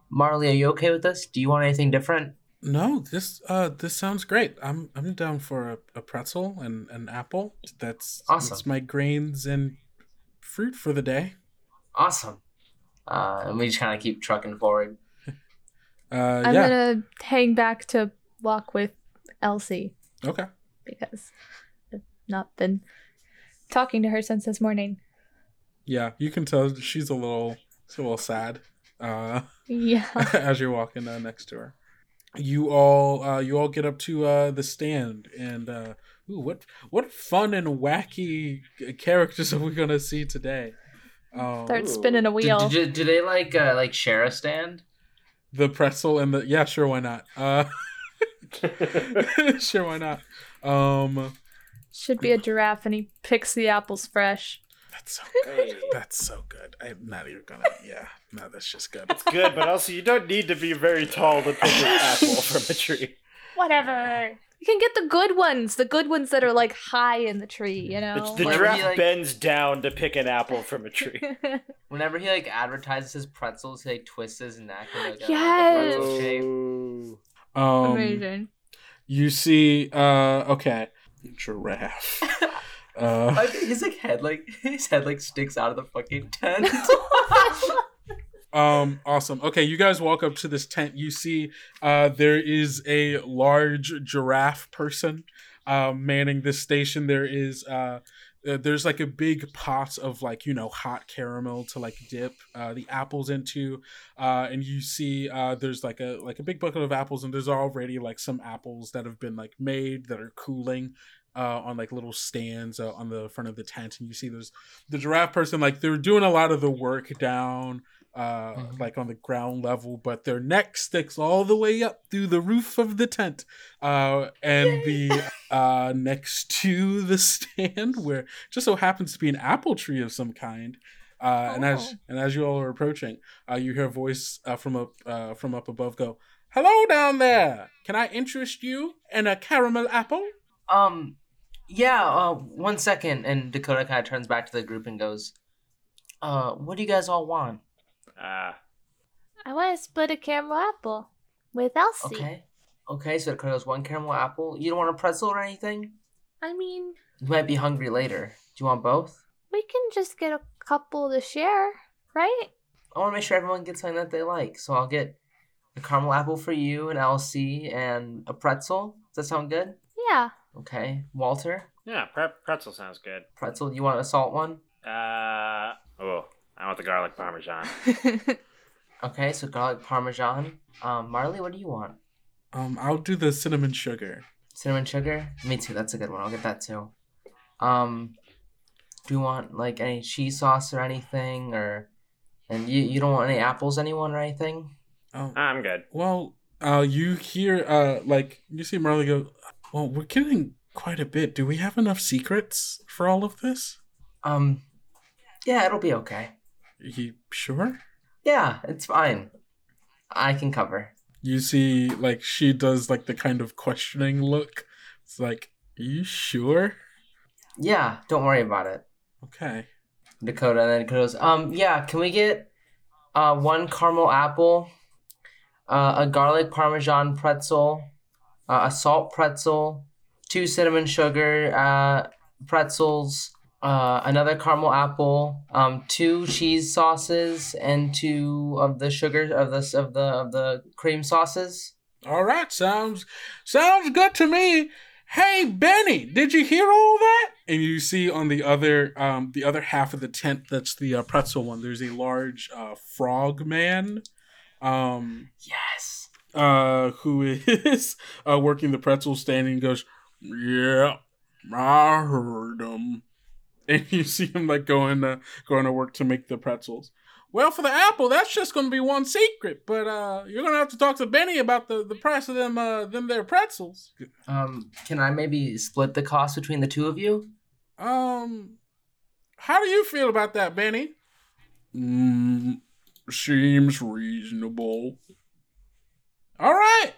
Marley, are you okay with this? Do you want anything different? No, this uh, this sounds great. I'm I'm down for a, a pretzel and an apple. That's Awesome. That's my grains and fruit for the day. Awesome. Uh, and we just kind of keep trucking forward. Uh, I'm yeah. gonna hang back to walk with Elsie Okay. because I've not been talking to her since this morning. Yeah, you can tell she's a little she's a little sad. Uh, Yeah. as you're walking uh, next to her. You all uh, you all get up to uh, the stand and uh, ooh, what what fun and wacky characters are we gonna see today? Um, Start Ooh. spinning a Do, wheel. do, do they like uh, like share a stand? the pretzel and the yeah, sure, why not? Uh, sure, why not? Um, Should be a giraffe, and he picks the apples fresh. that's so good. That's so good. I'm not even gonna. Yeah, no, that's just good. It's good, but also you don't need to be very tall to pick an apple from a tree. Whatever. You can get the good ones, the good ones that are like high in the tree. You know. The, the Whenever giraffe he, like- bends down to pick an apple from a tree. Whenever he like advertises his pretzels, he like twists his neck in like a, Yes. like pretzel shape. Um, Amazing. You see, uh, okay, giraffe. Uh, Like, his like head like his head like sticks out of the fucking tent. Um, awesome. Okay, you guys walk up to this tent. You see, uh, there is a large giraffe person, uh, manning this station. There is, uh, uh, there's like a big pot of like you know hot caramel to like dip uh, the apples into, uh, and you see uh, there's like a like a big bucket of apples, and there's already like some apples that have been like made that are cooling. Uh, on like little stands uh, on the front of the tent, and you see there's the giraffe person like they're doing a lot of the work down uh Mhm. like on the ground level but their neck sticks all the way up through the roof of the tent uh and the uh next to the stand where just so happens to be an apple tree of some kind uh and as Oh. and as you all are approaching uh you hear a voice uh, from up uh from up above go hello down there can i interest you in a caramel apple um, yeah. Uh, one second, and Dakota kind of turns back to the group and goes, "Uh, what do you guys all want?" Ah, I want to split a caramel apple. with Elsie. Okay. Okay, so Dakota goes one caramel apple. You don't want a pretzel or anything? I mean, You might be hungry later. Do you want both? we can just get a couple to share, right? I want to make sure everyone gets something that they like. So I'll get a caramel apple for you, and Elsie, and a pretzel. Does that sound good? Yeah. Okay. Walter, Yeah, pre- pretzel sounds good. pretzel, you want a salt one? Uh oh, I want the garlic parmesan. Okay, so garlic parmesan. Um, Marley, what do you want? Um, I'll do the cinnamon sugar. Cinnamon sugar? Me too, that's a good one. I'll get that too. Um, do you want like any cheese sauce or anything? Or, and you, you don't want any apples, anyone, or anything? Oh, I'm good. well, uh, you hear, uh, like you see Marley go. Well, we're getting quite a bit. Do we have enough secrets for all of this? Um, yeah, it'll be okay. you sure? Yeah, it's fine. I can cover. You see, like she does, like the kind of questioning look. It's like, are you sure? Yeah, don't worry about it. Okay. Dakota, and then Dakota goes, um, yeah, can we get uh, one caramel apple, uh, a garlic parmesan pretzel, uh, a salt pretzel, two cinnamon sugar uh, pretzels, uh, another caramel apple, um, two cheese sauces, and two of the sugar of the of the of the cream sauces. All right, sounds sounds good to me. Hey Benny, did you hear all that? And you see on the other um the other half of the tent that's the uh, pretzel one. There's a large uh frog man um Yes. Uh who is uh working the pretzel stand and goes, "Yeah, I heard him." And you see him like going to going to work to make the pretzels. Well, for the apple, that's just going to be one secret, but uh you're going to have to talk to Benny about the the price of them uh them their pretzels. Um, can I maybe split the cost between the two of you? Um, how do you feel about that, Benny? Mm, seems reasonable. All right.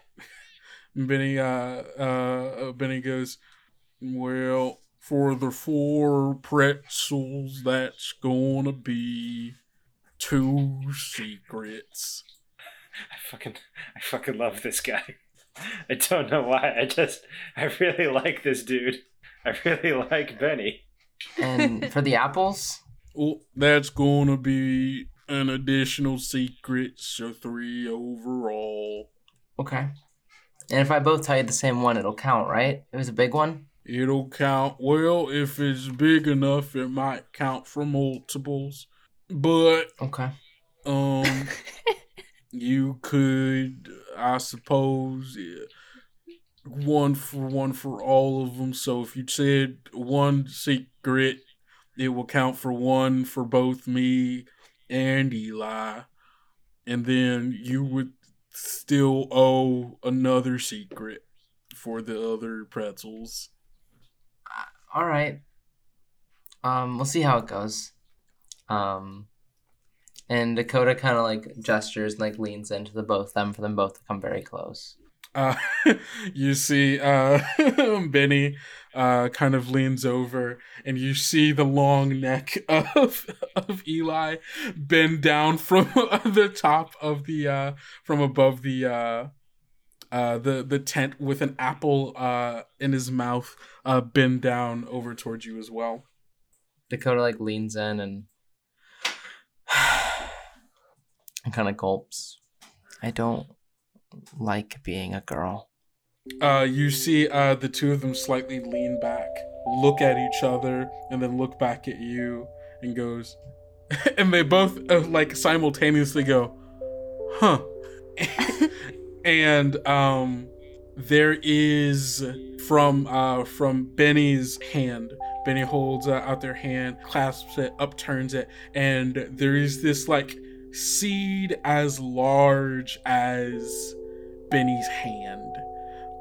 Benny, uh, uh, Benny goes, well, for the four pretzels, that's gonna be two secrets. I fucking, I fucking love this guy. I don't know why. I just, I really like this dude. I really like Benny. And for the apples, Well, that's gonna be an additional secret, so three overall. Okay. And if I both tell you the same one, it'll count, right? It was a big one. It'll count. Well, if it's big enough, it might count for multiples. But Okay. um, you could, I suppose, yeah, one for one for all of them. So if you said one secret, it will count for one for both me and Eli, and then you would still owe another secret for the other pretzels. All right. Um, we'll see how it goes. Um, and Dakota kind of like gestures, and, like leans into the both them for them both to come very close. Uh, you see uh, Benny uh, kind of leans over, and you see the long neck of of Eli bend down from the top of the uh, from above the uh, uh, the the tent with an apple uh, in his mouth, uh, bend down over towards you as well. Dakota like leans in and and kind of gulps. I don't like being a girl. Uh, you see uh, the two of them slightly lean back, look at each other, and then look back at you, and goes, and they both uh, like simultaneously go, "Huh," and um, there is from uh from Benny's hand. Benny holds uh, out their hand, clasps it, upturns it, and there is this like seed as large as Benny's hand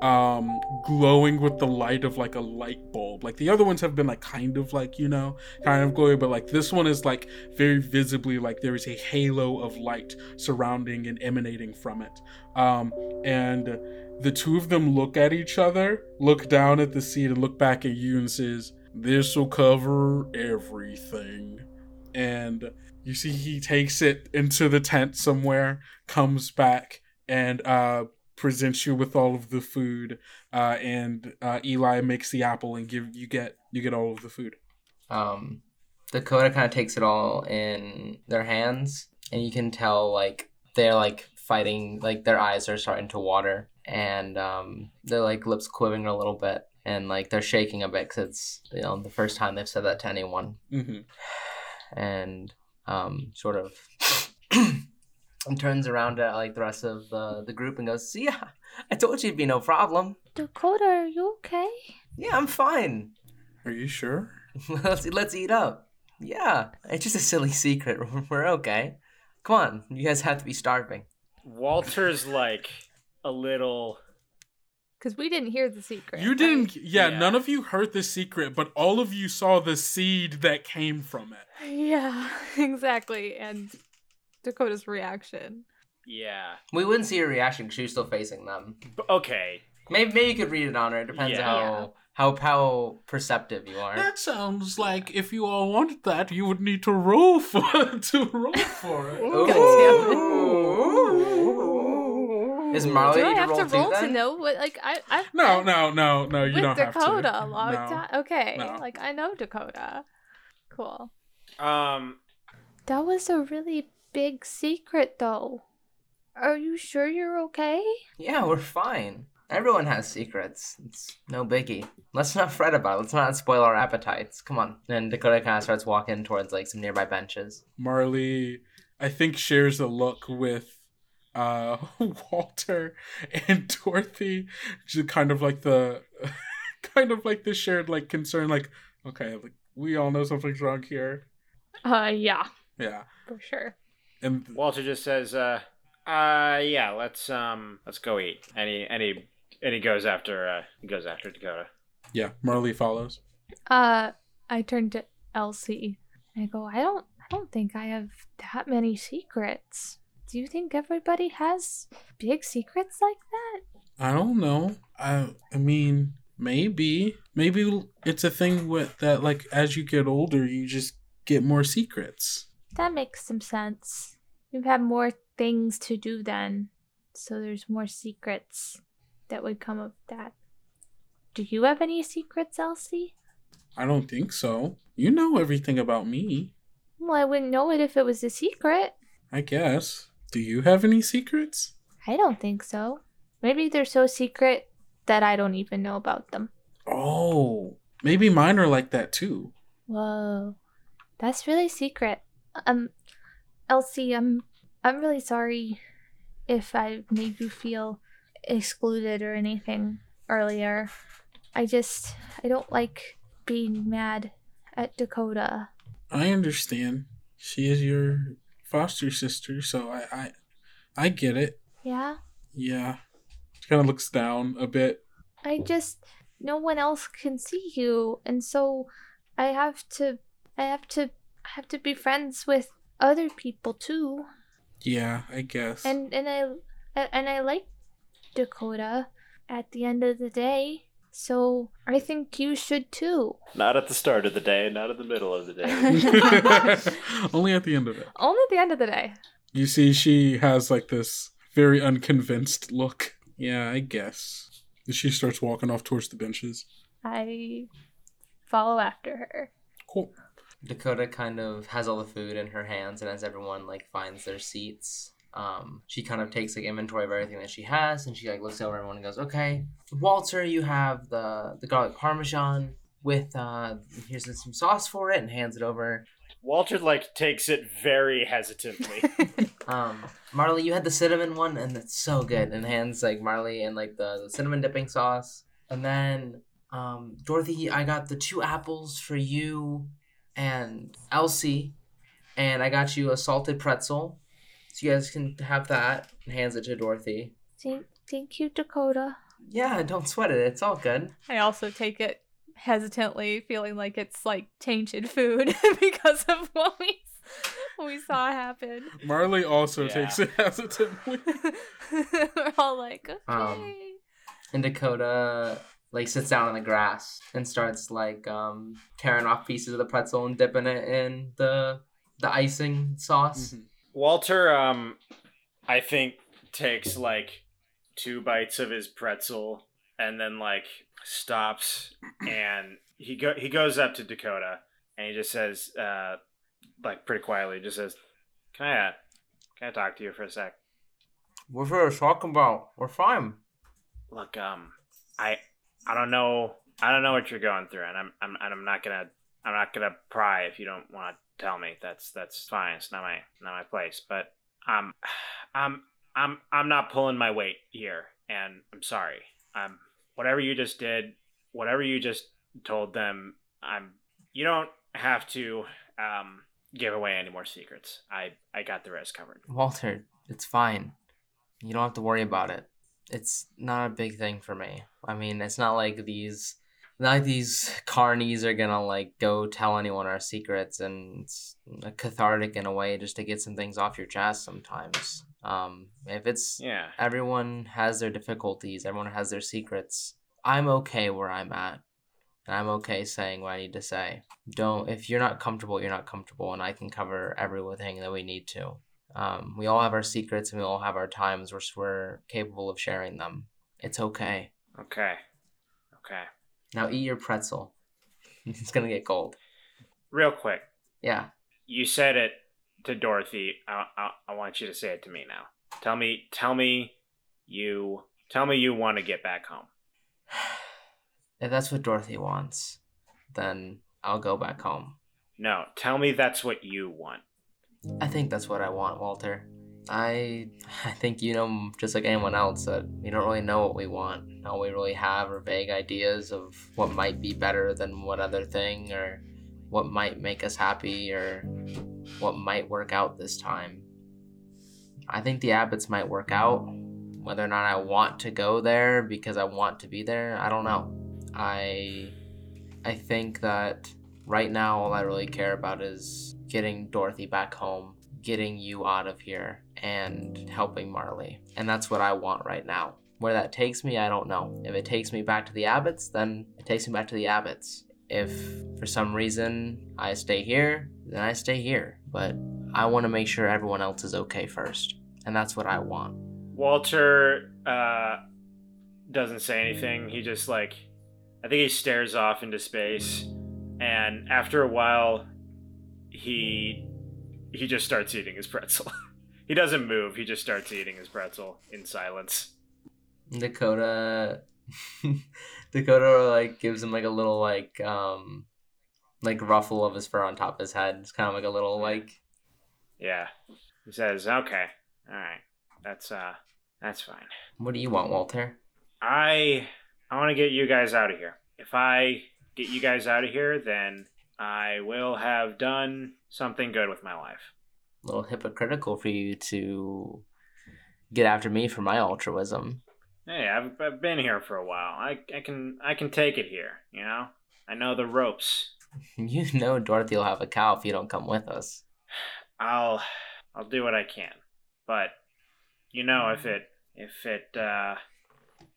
um glowing with the light of like a light bulb. Like the other ones have been like kind of like you know kind of glowy but like this one is like very visibly like there is a halo of light surrounding and emanating from it. Um and the two of them look at each other look down at the seat and look back at you and says this will cover everything. And you see he takes it into the tent somewhere comes back and uh presents you with all of the food, uh, and uh, Eli makes the apple and give you get you get all of the food. Um, Dakota kind of takes it all in their hands, and you can tell like they're like fighting, like their eyes are starting to water, and um, their like lips quivering a little bit, and like they're shaking a bit because it's you know the first time they've said that to anyone, hmm and um, sort of. And turns around at like the rest of the, the group and goes, "See, yeah, I told you it'd be no problem. Dakota, are you okay? Yeah, I'm fine. Are you sure? let's let's eat up. Yeah, it's just a silly secret. We're okay. Come on, you guys have to be starving. Walter's like a little. Because we didn't hear the secret. You didn't. Yeah, Yeah. none of you heard the secret, but all of you saw the seed that came from it. Yeah, exactly. And Dakota's reaction. Yeah. We wouldn't see her reaction because she was still facing them. B- Okay. Maybe maybe you could read it on her. It depends Yeah. how how how perceptive you are. That sounds like if you all wanted that, you would need to roll for to roll for it. Ooh. Is Marley Do I to have roll to too, roll to then? know what? Like I, I No, no, no, no. You with don't Dakota have a to. long No. time. Okay, No. like I know Dakota. Cool. Um. That was a really big secret, though. Are you sure you're okay? Yeah, we're fine. Everyone has secrets. It's no biggie. Let's not fret about it. Let's not spoil our appetites. Come on. And Dakota kind of starts walking towards like some nearby benches. Marley, I think, shares a look with uh Walter and Dorothy, just kind of like the, kind of like the shared like concern, like okay, like we all know something's wrong here. Uh, yeah, Yeah, for sure. And Walter just says, "Uh, uh, yeah, let's um, let's go eat." And he and he and he goes after uh, he goes after Dakota. yeah, Marley follows. Uh, I turn to Elsie and I go, I don't, I don't think I have that many secrets. Do you think everybody has big secrets like that? I don't know. I I mean, maybe maybe it's a thing with that. Like as you get older, you just get more secrets. That makes some sense. You've had more things to do then, so there's more secrets that would come of that. Do you have any secrets, Elsie? I don't think so. You know everything about me. Well, I wouldn't know it if it was a secret. I guess. Do you have any secrets? I don't think so. Maybe they're so secret that I don't even know about them. Oh, maybe mine are like that too. Whoa. That's really secret. Um Elsie, I'm I'm really sorry if I made you feel excluded or anything earlier. I just I don't like being mad at Dakota. I understand. She is your foster sister, so I I, I get it. Yeah? Yeah. She kind of looks down a bit. I just no one else can see you and so I have to I have to I have to be friends with other people too. Yeah, I guess. And and I and I like Dakota at the end of the day. So I think you should too. Not at the start of the day, not at the middle of the day. Only at the end of it. Only at the end of the day. You see, she has like this very unconvinced look. Yeah, I guess. She starts walking off towards the benches. I follow after her. Cool. Dakota kind of has all the food in her hands, and as everyone like finds their seats, um, she kind of takes like inventory of everything that she has, and she like looks over everyone and goes, "Okay, Walter, you have the the garlic parmesan with uh, here's some sauce for it," and hands it over. Walter like takes it very hesitantly. Um, Marley, you had the cinnamon one, and it's so good, and hands like Marley and like the, the cinnamon dipping sauce, and then um, Dorothy, I got the two apples for you and Elsie, and I got you a salted pretzel, so you guys can have that. And hands it to Dorothy. Thank thank you, Dakota. Yeah, don't sweat it. It's all good. I also take it hesitantly, feeling like it's like tainted food because of what we we saw happen. Marley also Yeah. takes it hesitantly. We're all like, okay. Um, And Dakota like sits down on the grass and starts like um tearing off pieces of the pretzel and dipping it in the the icing sauce. Mhm. Walter, um, I think takes like two bites of his pretzel and then like stops and he go he goes up to Dakota and he just says uh like pretty quietly just says can I uh, can I talk to you for a sec? What's what talking about? We're fine. Look, um I I don't know I don't know what you're going through and I'm I'm and I'm not gonna I'm not gonna pry if you don't want to tell me. That's that's fine. It's not my not my place. But um I'm I'm I'm not pulling my weight here and I'm sorry. Um whatever you just did, whatever you just told them, I'm you don't have to um give away any more secrets. I I got the rest covered. Walter, it's fine. You don't have to worry about it. It's not a big thing for me. I mean, it's not like these not like these carnies are gonna like go tell anyone our secrets and it's cathartic in a way just to get some things off your chest sometimes. Um if it's Yeah. everyone has their difficulties, everyone has their secrets. I'm okay where I'm at. And I'm okay saying what I need to say. Don't if you're not comfortable, you're not comfortable and I can cover everything that we need to. Um, we all have our secrets and we all have our times where we're capable of sharing them. It's okay. Okay. Okay. Now eat your pretzel. it's gonna get cold. Real quick. Yeah. You said it to Dorothy. I, I I want you to say it to me now. Tell me tell me you tell me you want to get back home. If that's what Dorothy wants, then I'll go back home. No, tell me that's what you want. I think that's what I want, Walter. I I think you know just like anyone else that we don't really know what we want. All we really have are vague ideas of what might be better than what other thing or what might make us happy or what might work out this time. I think the Abbotts might work out. Whether or not I want to go there because I want to be there, I don't know. I I think that right now all I really care about is getting Dorothy back home, getting you out of here, and helping Marley. And that's what I want right now. Where that takes me, I don't know. If it takes me back to the Abbotts, then it takes me back to the Abbotts. If for some reason I stay here, then I stay here. But I want to make sure everyone else is okay first. And that's what I want. Walter uh doesn't say anything. He just like I think he stares off into space and after a while he he just starts eating his pretzel. he doesn't move. He just starts eating his pretzel in silence. Dakota Dakota like gives him like a little like um like ruffle of his fur on top of his head. It's kind of like a little like Yeah. He says, "Okay. All right. That's uh that's fine. what do you want, Walter? I I want to get you guys out of here. If I get you guys out of here, then I will have done something good with my life. A little hypocritical for you to get after me for my altruism. Hey, I've, I've been here for a while. I, I can I can take it here. You know, I know the ropes. You know Dorothy will have a cow if you don't come with us. I'll I'll do what I can, but you know if it if it uh,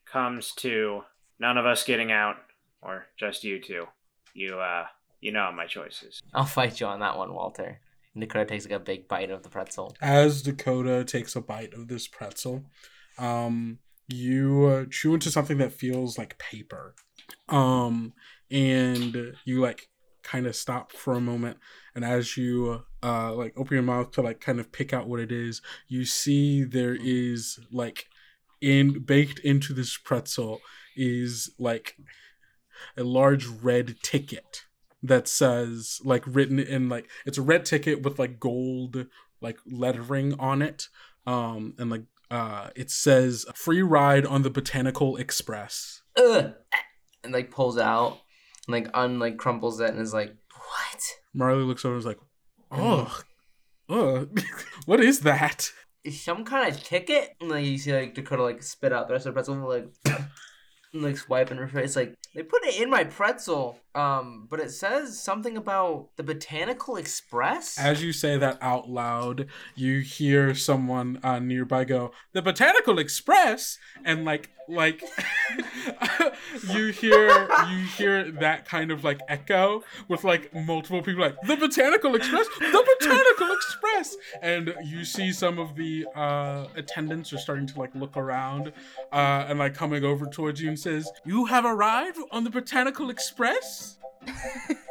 comes to none of us getting out or just you two, you uh you know my choices. I'll fight you on that one, Walter. Dakota takes like a big bite of the pretzel. As Dakota takes a bite of this pretzel, um, you uh, chew into something that feels like paper, um, and you like kind of stop for a moment. And as you uh like open your mouth to like kind of pick out what it is, you see there is like in baked into this pretzel is like a large red ticket that says like written in like it's a red ticket with like gold like lettering on it um and like uh it says free ride on the botanical express Ugh! And like pulls out and like un like crumples it and is like, What? marley looks over and is like oh oh what is that Is some kind of ticket? And like you see like Dakota like spit out the rest of the pretzel and like and, like swiping her face like they put it in my pretzel. Um, but it says something about the Botanical Express. as you say that out loud you hear someone uh, nearby go the botanical express and like like you hear you hear that kind of like echo with like multiple people like the Botanical Express, the Botanical Express, and you see some of the uh, attendants are starting to like look around uh, and like coming over towards you and says, "You have arrived on the Botanical Express."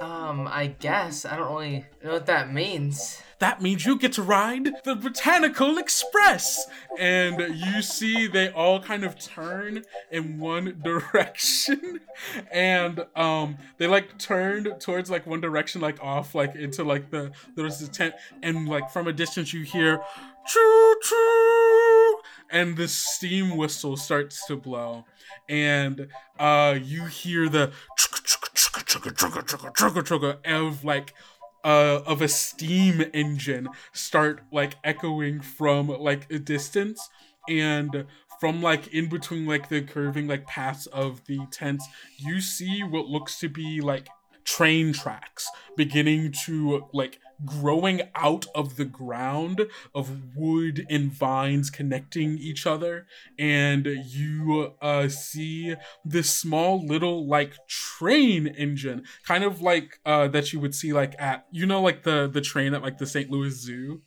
Um, I guess I don't really know what that means that means you get to ride the Botanical Express. And you see they all kind of turn in one direction. And um, they like turned towards like one direction, like off, like into like the, there's the tent. And like from a distance, you hear choo choo and the steam whistle starts to blow and uh you hear the chugga chugga chugga chugga chugga chugga of like uh, of a steam engine start like echoing from like a distance and from like in between like the curving like paths of the tents you see what looks to be like train tracks beginning to like growing out of the ground of wood and vines connecting each other and you uh see this small little like train engine kind of like uh that you would see like at you know like the the train at like the St. Louis Zoo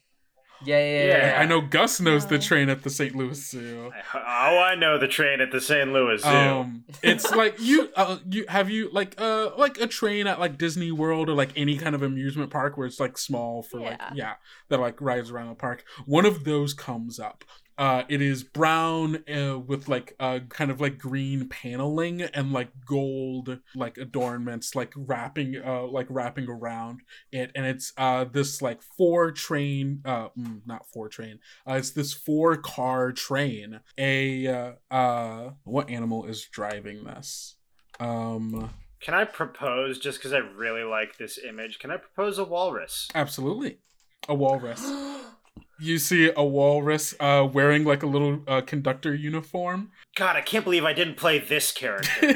Yeah, yeah, yeah. Yeah. yeah. I know Gus knows the train at the St. Louis Zoo Oh, I know the train at the St. Louis Zoo. Um, it's like you, uh, you have you like uh like a train at like Disney World or like any kind of amusement park where it's like small for like Yeah. yeah that like rides around the park. One of those comes up. Uh, it is brown uh, with like uh kind of like green paneling and like gold like adornments like wrapping uh like wrapping around it. And it's uh this like four train uh mm, not four train. Uh, it's this four car train. A uh, uh what animal is driving this? Um Can I propose, just because I really like this image, can I propose a walrus? absolutely. A walrus you see a walrus uh wearing like a little uh, conductor uniform God, I can't believe I didn't play this character.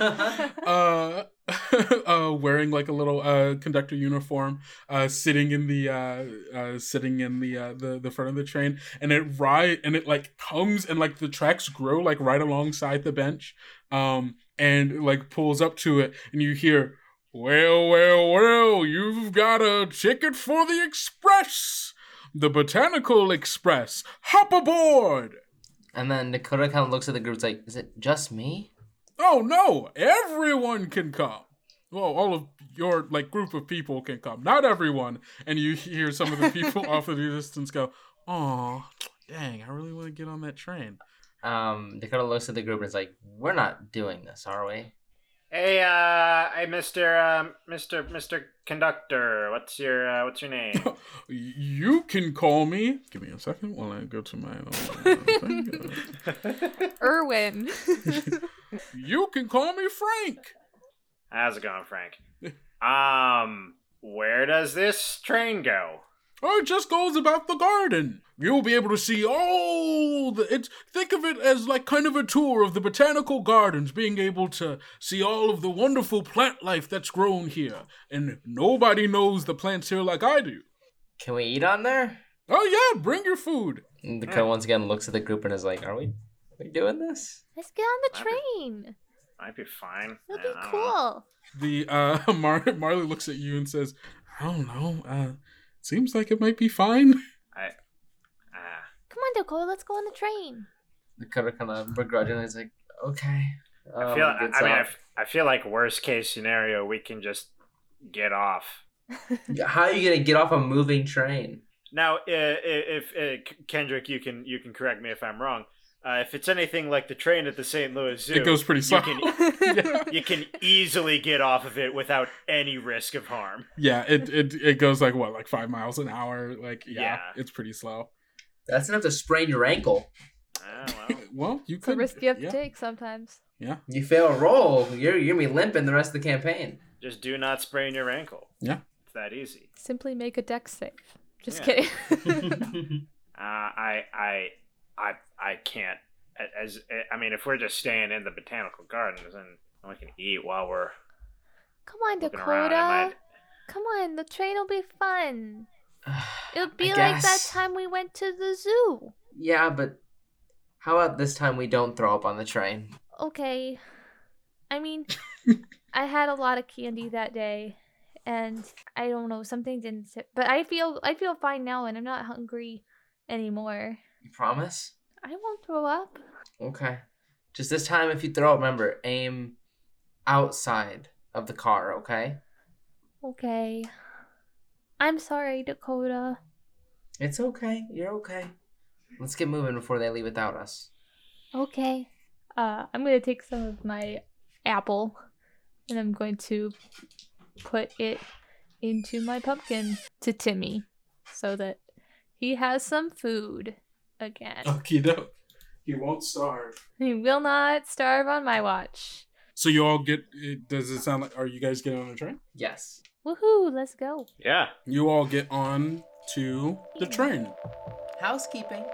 uh, uh, wearing like a little uh, conductor uniform, uh, sitting in the uh, uh, sitting in the uh, the the front of the train, and it ride and it like comes and like the tracks grow like right alongside the bench, um, and like pulls up to it, and you hear. Well, well, well, you've got a ticket for the express! The Botanical Express! Hop aboard! And then Dakota kind of looks at the group. It's like, is it just me? Oh no, everyone can come. Well, all of your like group of people can come. Not everyone. And you hear some of the people off in the distance go, "Oh, dang, I really want to get on that train." Um, Dakota looks at the group and is like, we're not doing this, are we? Hey, uh, hey, Mister, um, Mister, Mister Conductor, what's your, uh, what's your name? You can call me. Give me a second while I go to my. uh, thing. Erwin. you can call me Frank. How's it going, Frank? Um, where does this train go? Oh, it just goes about the garden. You'll be able to see all the. It's think of it as like kind of a tour of the botanical gardens, being able to see all of the wonderful plant life that's grown here, and nobody knows the plants here like I do. Can we eat on there? Oh yeah, bring your food. And Dakota once again looks at the group and is like, are we, are we doing this? Let's get on the That'd train. Might be fine. It'll I be cool. The uh, Mar- Marley looks at you and says, "I don't know. Uh, seems like it might be fine." I, ah, Come on, Dakota, let's go on the train. The Dakota kind of begrudgingly is like, okay. I Um, feel. I, I mean, I, up. f- I feel like worst case scenario, we can just get off. How are you gonna get off a moving train? Now, i- i- if uh, Kendrick, you can you can correct me if I'm wrong. Uh, if it's anything like the train at the St. Louis Zoo, it goes pretty slow. can- yeah. you can easily get off of it without any risk of harm. yeah, it, it it goes like what, like five miles an hour. Like yeah, Yeah. it's pretty slow. That's enough to sprain your ankle. Ah, well. Well, you It's a could risk you have to yeah, take sometimes. Yeah, You fail a roll, you're you're gonna be limping the rest of the campaign. Just do not sprain your ankle. Yeah. It's that easy. Simply make a dex save. Just Yeah. kidding. Uh, I, I, I, I can't. As I mean, if we're just staying in the botanical gardens and we can eat while we're Come on, looking around, it Dakota. Come on, the train will be fun. It'll be I like that time we went to the zoo. Yeah, but how about this time we don't throw up on the train? okay. I mean, I had a lot of candy that day, and I don't know something didn't. Sit, but I feel I feel fine now, and I'm not hungry anymore. You promise? I won't throw up. Okay. Just this time, if you throw, remember, aim outside of the car, okay? Okay. I'm sorry, Dakota. It's okay. You're okay. Let's get moving before they leave without us. Okay. Uh, I'm gonna take some of my apple, and I'm going to put it into my pumpkin to Timmy, so that he has some food again. Okie doke. He won't starve. He will not starve on my watch. So you all get. Does it sound like? Are you guys getting on the train? Yes. Woohoo! Let's go. yeah. You all get on to the train. Housekeeping.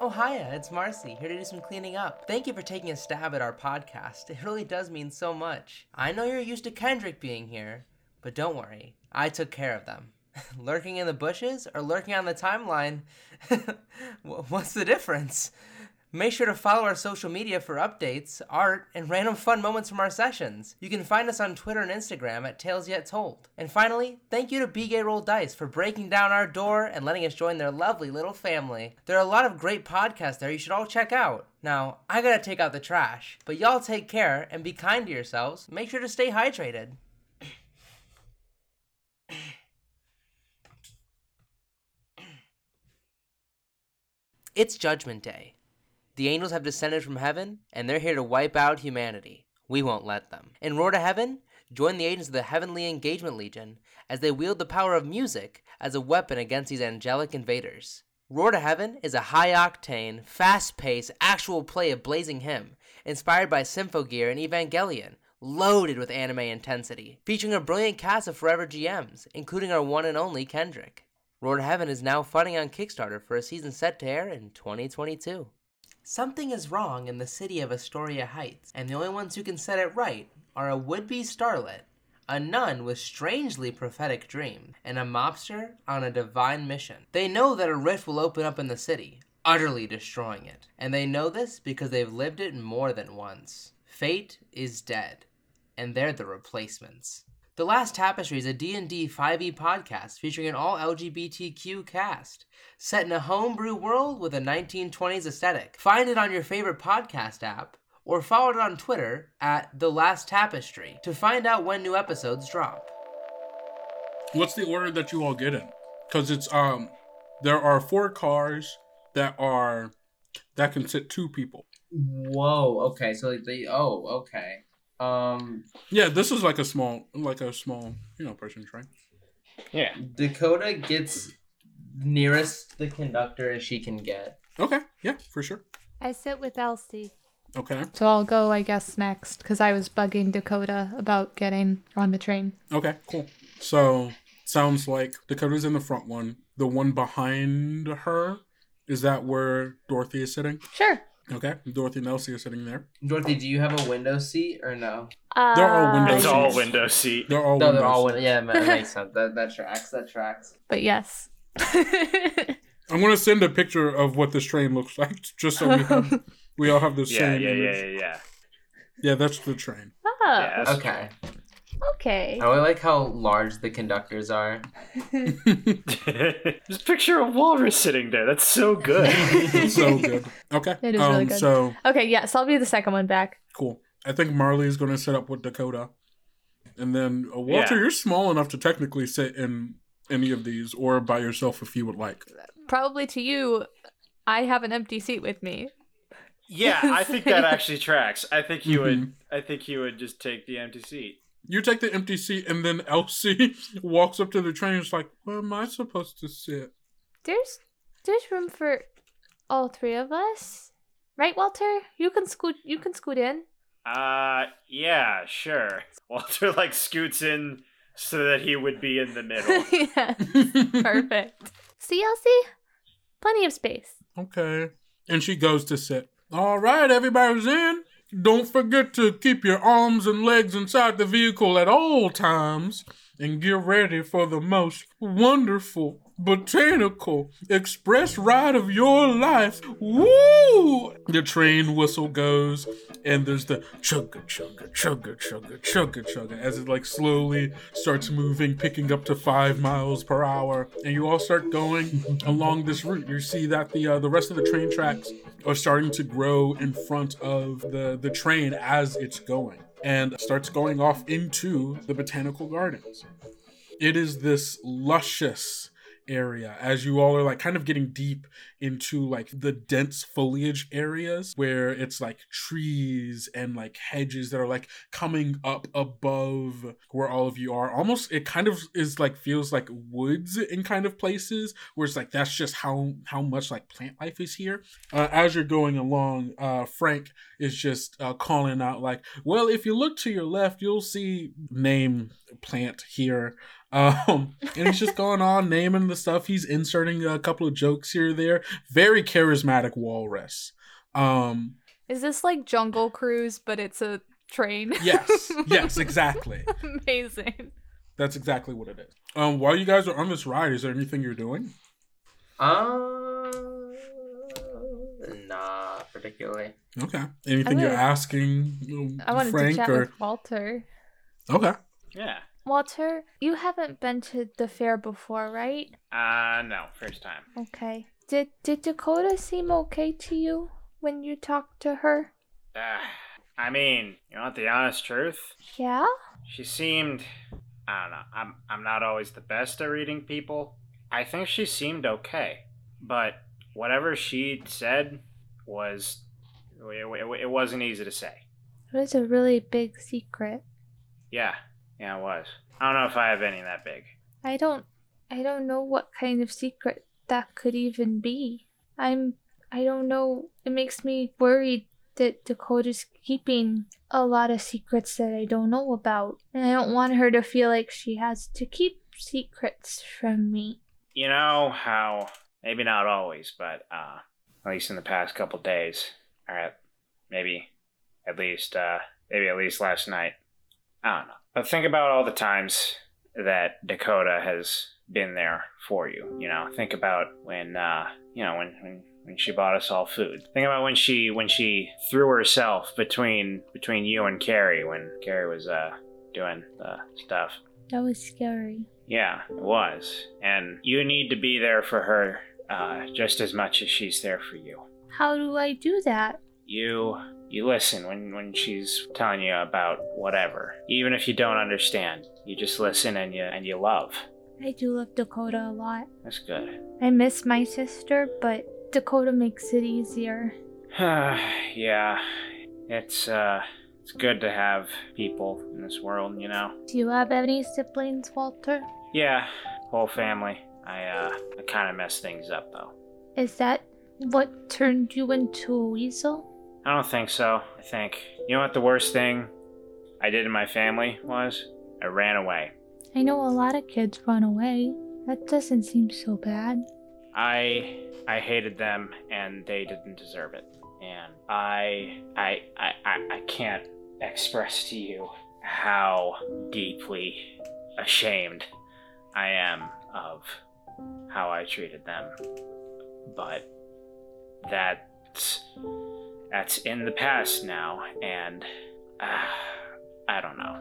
Oh, hiya, it's Marcy, here to do some cleaning up. Thank you for taking a stab at our podcast. It really does mean so much. I know you're used to Kendrick being here, but don't worry, I took care of them. lurking in the bushes or lurking on the timeline? What's the difference? Make sure to follow our social media for updates, art, and random fun moments from our sessions. You can find us on Twitter and Instagram at Tales Yet Told. And finally, thank you to BG Roll Dice for breaking down our door and letting us join their lovely little family. There are a lot of great podcasts there you should all check out. Now, I gotta take out the trash, but y'all take care and be kind to yourselves. Make sure to stay hydrated. It's Judgment Day. The angels have descended from heaven, and they're here to wipe out humanity. We won't let them. In Roar to Heaven, join the agents of the Heavenly Engagement Legion as they wield the power of music as a weapon against these angelic invaders. Roar to Heaven is a high octane, fast paced, actual play of Blazing Hymn, inspired by Symphogear and Evangelion, loaded with anime intensity, featuring a brilliant cast of forever GMs, including our one and only Kendrick. Roar to Heaven is now funding on Kickstarter for a season set to air in 2022. Something is wrong in the city of Astoria Heights, and the only ones who can set it right are a would be starlet, a nun with strangely prophetic dreams, and a mobster on a divine mission. They know that a rift will open up in the city, utterly destroying it, and they know this because they've lived it more than once. Fate is dead, and they're the replacements. The Last Tapestry is a D&D 5e podcast featuring an all LGBTQ cast, set in a homebrew world with a 1920s aesthetic. Find it on your favorite podcast app or follow it on Twitter at The Last Tapestry to find out when new episodes drop. What's the order that you all get in? Because it's um, there are four cars that are that can sit two people. Whoa, okay, so like they oh, okay. Um Yeah, this is like a small, like a small, you know, person train. Yeah. Dakota gets nearest the conductor as she can get. Okay, yeah, for sure. I sit with Elsie. Okay, So I'll go, I guess, next because I was bugging Dakota about getting on the train. okay, cool. So sounds like Dakota's in the front one. The one behind her is that where Dorothy is sitting? Sure. Okay, Dorothy and Elsie are sitting there. Dorothy, do you have a window seat or no? Uh, They're all window It's seats. all window seat. They're all No, they're all windows. window. Yeah, that makes sense. That that tracks. That tracks. But yes. I'm gonna send a picture of what this train looks like, just so we have we all have the Yeah, same yeah, yeah, image. yeah, yeah. Yeah, that's the train. oh, Yeah, that's Okay. Okay. I really like how large the conductors are. Just picture a walrus sitting there. That's so good. so good. Okay. It is um, really good. So Okay, yes, I'll be the second one back. cool. I think Marley is gonna set up with Dakota, and then uh, Walter, Yeah. you're small enough to technically sit in any of these, or by yourself if you would like. Probably to you, I have an empty seat with me. yeah, I think that actually tracks. I think he would. Mhm. I think he would just take the empty seat. You take the empty seat, and then Elsie walks up to the train. and is like, "Where am I supposed to sit?" There's there's room for all three of us, right, Walter? You can scoot. You can scoot in. Uh, yeah, sure. Walter like scoots in so that he would be in the middle. yeah, perfect. See, Elsie? Plenty of space. Okay. And she goes to sit. All right, everybody's in. Don't forget to keep your arms and legs inside the vehicle at all times and get ready for the most wonderful botanical express ride of your life. Woo! The train whistle goes, and there's the chugga chugga chugga chugga chugga chugga as it like slowly starts moving, picking up to five miles per hour, and you all start going along this route. You see that the uh, the rest of the train tracks are starting to grow in front of the the train as it's going, and starts going off into the botanical gardens. It is this luscious area as you all are like kind of getting deep into like the dense foliage areas where it's like trees and like hedges that are like coming up above where all of you are. Almost it kind of is like feels like woods in kind of places where it's like that's just how how much like plant life is here. Uh, as you're going along uh frank is just uh, calling out like well if you look to your left you'll see name plant here um, and he's just going on naming the stuff. He's inserting a couple of jokes here or there. Very charismatic walrus. Um, Is this like Jungle Cruise, but it's a train? yes, yes, exactly. Amazing. That's exactly what it is. Um, while you guys are on this ride, is there anything you're doing? Uh, not particularly. Okay. Anything you're asking I wanted Frank to chat or with Walter. okay? Yeah. Walter, you haven't been to the fair before, right? Uh, no, first time. Okay. Did did Dakota seem okay to you when you talked to her? Uh, I mean, you want the honest truth? Yeah? She seemed. I don't know. I'm I'm not always the best at reading people. I think she seemed okay, but whatever she said was it, it, it wasn't easy to say. It was a really big secret. Yeah, yeah, it was. I don't know if I have any that big. I don't I don't know what kind of secret that could even be. I'm I don't know. It makes me worried that Dakota's keeping a lot of secrets that I don't know about. And I don't want her to feel like she has to keep secrets from me. You know how maybe not always, but uh, at least in the past couple days, All right. maybe at least uh, maybe at least last night. I don't know. But think about all the times that Dakota has been there for you. You know, think about when uh, you know when, when when she bought us all food. Think about when she when she threw herself between between you and Carrie when Carrie was uh doing the stuff. That was scary. Yeah, it was. And you need to be there for her uh, just as much as she's there for you. How do I do that? You you listen when when she's telling you about whatever. Even if you don't understand, you just listen and you and you love. I do love Dakota a lot. That's good. I miss my sister, but Dakota makes it easier. yeah. It's uh it's good to have people in this world, you know. Do you have any siblings, Walter? Yeah, whole family. I uh I kind of messed things up though. Is that what turned you into a weasel? I don't think so. I think you know what the worst thing I did in my family was? I ran away. I know a lot of kids run away. That doesn't seem so bad. I I hated them and they didn't deserve it. And I I I I, I can't express to you how deeply ashamed I am of how I treated them. But that's that's in the past now and uh, I don't know.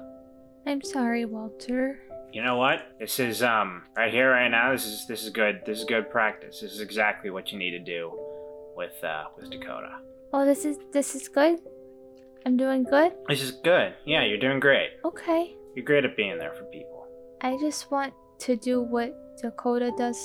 I'm sorry, Walter. You know what? This is um right here right now. This is this is good. This is good practice. This is exactly what you need to do with uh with Dakota. Oh, this is this is good. I'm doing good. This is good. Yeah, you're doing great. Okay. You're great at being there for people. I just want to do what Dakota does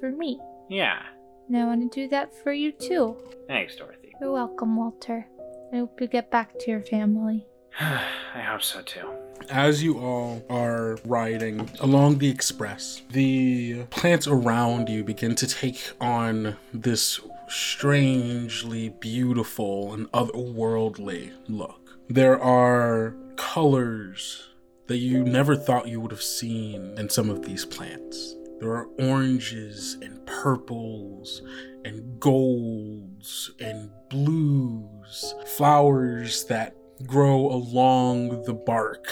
for me. Yeah. And I want to do that for you too. Thanks, Dorothy. You're welcome, Walter. I hope you get back to your family. I hope so too. As you all are riding along the express, the plants around you begin to take on this strangely beautiful and otherworldly look. There are colors that you never thought you would have seen in some of these plants. There are oranges and purples and golds and blues, flowers that grow along the bark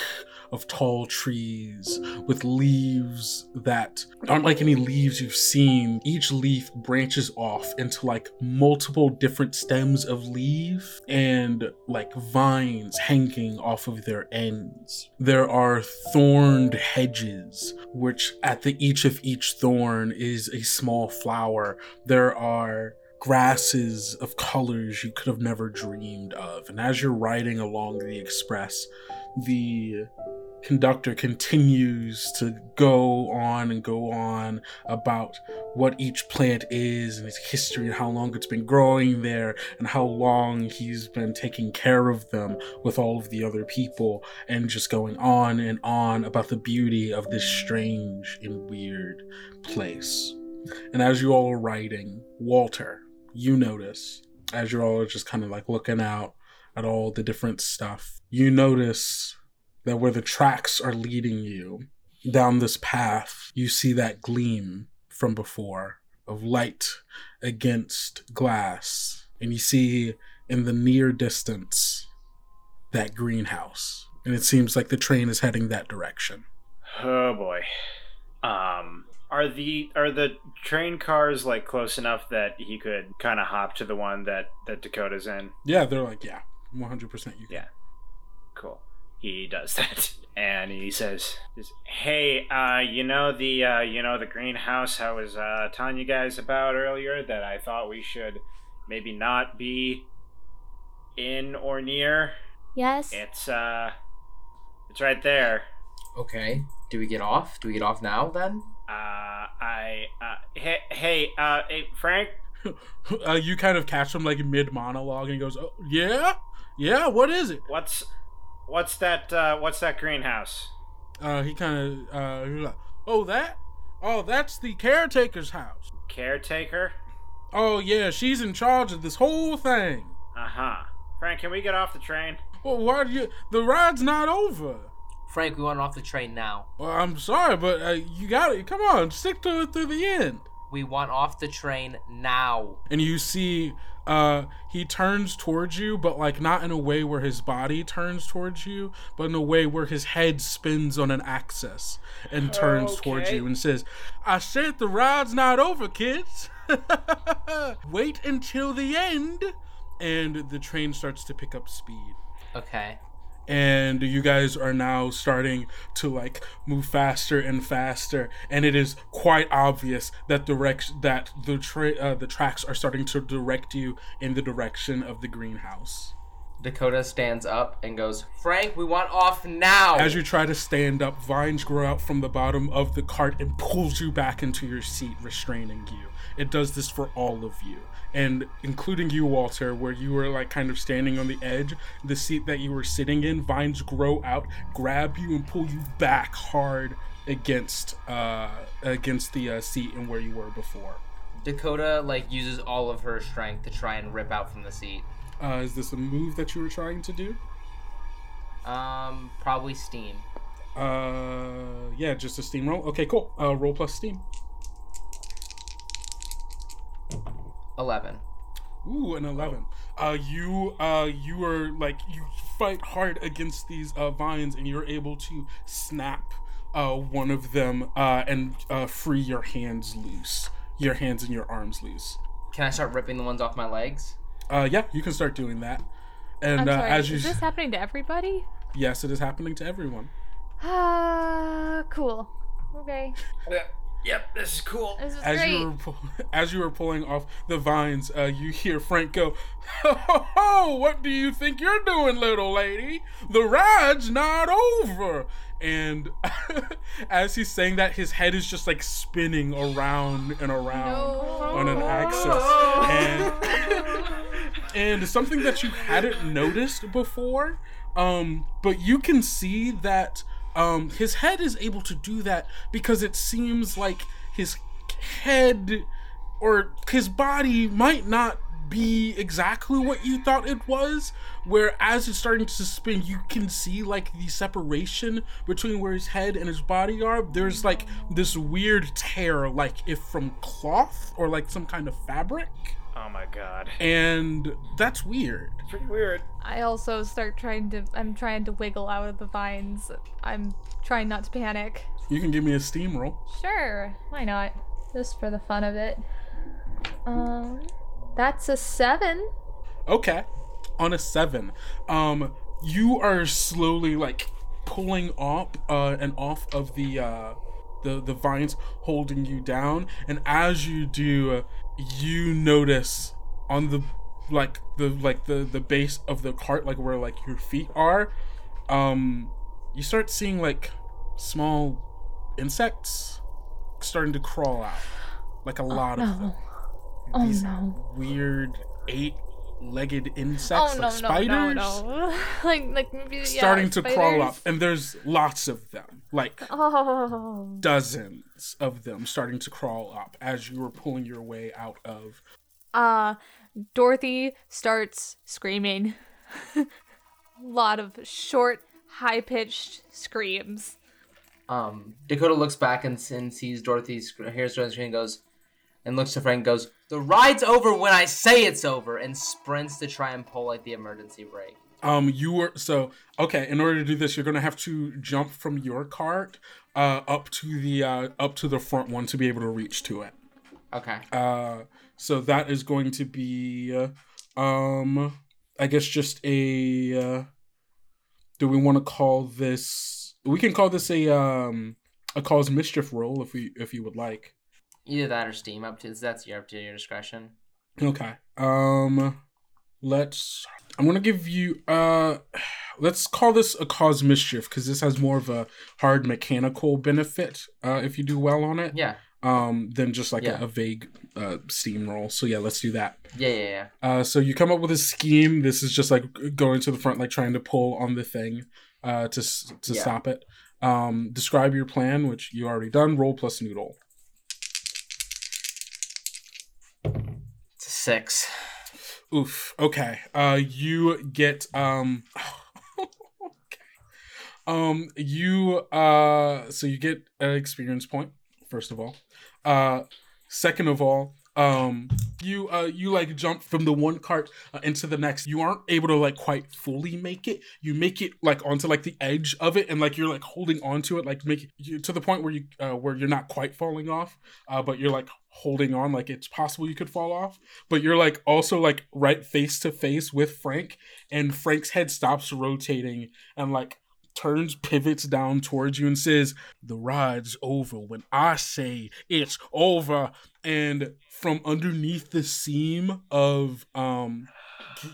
of tall trees with leaves that aren't like any leaves you've seen. Each leaf branches off into like multiple different stems of leaf and like vines hanging off of their ends. There are thorned hedges, which at the each of each thorn is a small flower. There are grasses of colors you could have never dreamed of. And as you're riding along the express, the conductor continues to go on and go on about what each plant is and its history and how long it's been growing there and how long he's been taking care of them with all of the other people and just going on and on about the beauty of this strange and weird place. And as you all are writing, Walter, you notice as you're all just kind of like looking out at all the different stuff, you notice that where the tracks are leading you down this path, you see that gleam from before of light against glass. And you see in the near distance that greenhouse. And it seems like the train is heading that direction. Oh boy. Um are the are the train cars like close enough that he could kind of hop to the one that that Dakota's in? Yeah, they're like, yeah, 100% you can. Yeah. Cool. He does that. And he says, "Hey, uh, you know the uh, you know the greenhouse I was uh, telling you guys about earlier that I thought we should maybe not be in or near. Yes. It's uh, it's right there. Okay. Do we get off? Do we get off now then? Uh, I uh, hey hey uh, hey Frank, uh, you kind of catch him like mid monologue and he goes, oh, yeah? Yeah, what is it? what's what's that uh, what's that greenhouse? Uh, he kind of, uh, he's like, oh, that? Oh, that's the caretaker's house. Caretaker? Oh, yeah, she's in charge of this whole thing. Uh huh. Frank, can we get off the train? Well, why do you, the ride's not over. Frank, we want off the train now. Well, I'm sorry, but uh, you got it. Come on, stick to it through the end. We want off the train now. and you see uh he turns towards you but like not in a way where his body turns towards you but in a way where his head spins on an axis and turns towards you and says i said the ride's not over kids. Wait until the end and the train starts to pick up speed. Okay. And you guys are now starting to like move faster and faster. And it is quite obvious that direct that the tra- uh, the tracks are starting to direct you in the direction of the greenhouse. Dakota stands up and goes, Frank, we want off now. as you try to stand up vines grow out from the bottom of the cart and pulls you back into your seat restraining you. It does this for all of you and including you walter where you were like kind of standing on the edge the seat that you were sitting in vines grow out grab you and pull you back hard against uh against the uh, seat and where you were before. Dakota like uses all of her strength to try and rip out from the seat. uh is this a move that you were trying to do? Um, probably steam. uh yeah just a steam roll? Okay cool. Uh roll plus steam Eleven. Ooh, an eleven. Uh, you uh, you are like you fight hard against these uh, vines, and you're able to snap uh, one of them uh, and uh, free your hands loose, your hands and your arms loose. Can I start ripping the ones off my legs? Uh, yeah, you can start doing that. And I'm uh, sorry. as you, Is this happening to everybody? yes, it is happening to everyone. Ah, cool. Okay, Yep, this is cool. this is As great. you were as you were pulling off the vines, uh, you hear Frank go, "Ho ho ho! What do you think you're doing, little lady? The ride's not over." And as he's saying that, his head is just like spinning around and around on an axis, and and something that you hadn't noticed before, um, but you can see that um, his head is able to do that because it seems like his head or his body might not be exactly what you thought it was where as it's starting to spin you can see like the separation between where his head and his body are. There's like this weird tear like if from cloth or like some kind of fabric Oh my god. and that's weird. It's pretty weird. I also start trying to. I'm trying to wiggle out of the vines. I'm trying not to panic. You can give me a steam roll. Sure, why not? Just for the fun of it. Um, that's a seven. Okay. On a seven, um, you are slowly like pulling up uh, and off of the uh, the the vines holding you down, and as you do, you notice on the like the like the the base of the cart, like where like your feet are, um, you start seeing like small insects starting to crawl out, like a lot of them. no. Oh These no. weird eight-legged insects Oh like no, no, spiders no, no. like, like maybe yeah, starting to crawl up and there's lots of them like Oh. dozens of them starting to crawl up as you are pulling your way out of Uh, Dorothy starts screaming. A lot of short, high pitched screams. Um, Dakota looks back and, and sees Dorothy, sc- hears Dorothy scream, and goes, and looks to Frank and goes, The ride's over when I say it's over, and sprints to try and pull like the emergency brake. um you were so okay in order to do this you're gonna have to jump from your cart uh up to the uh up to the front one to be able to reach to it Okay. uh so that is going to be um i guess just a uh do we want to call this we can call this a um a cause mischief roll if we if you would like Either that or Steam, up to that's your up to your discretion. okay um let's i'm gonna give you uh let's call this a cause mischief because this has more of a hard mechanical benefit uh if you do well on it Yeah. um than just like Yeah. a, a vague uh steam roll so yeah let's do that Yeah, yeah, yeah. Uh, so you come up with a scheme. This is just like going to the front, like trying to pull on the thing uh, to to Yeah. stop it. Um, describe your plan, which you already done. Roll plus noodle. Six. Oof. Okay. Uh, you get um. okay. Um, you uh, so you get an experience point first of all. Uh, second of all, um, you uh, you like jump from the one cart uh, into the next. You aren't able to like quite fully make it. You make it like onto like the edge of it, and like you're like holding onto it, like make it to the point where you uh, where you're not quite falling off, uh, but you're like holding on, like it's possible you could fall off but you're like also like right face to face with Frank, and Frank's head stops rotating and like turns pivots down towards you and says, "The ride's over when I say it's over." And from underneath the seam of um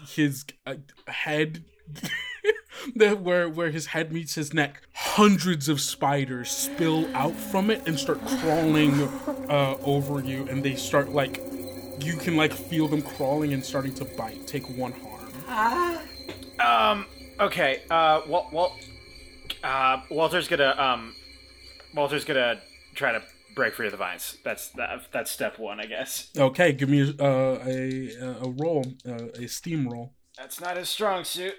his uh, head. where where his head meets his neck, hundreds of spiders spill out from it and start crawling uh, over you, and they start like you can like feel them crawling and starting to bite. Take one harm. Um. Okay. Uh. Wal- Wal- uh. Walter's gonna. Um. Walter's gonna try to break free of the vines. That's that, That's step one, I guess. Okay, give me uh, a a roll, uh, a steam roll. That's not his strong suit.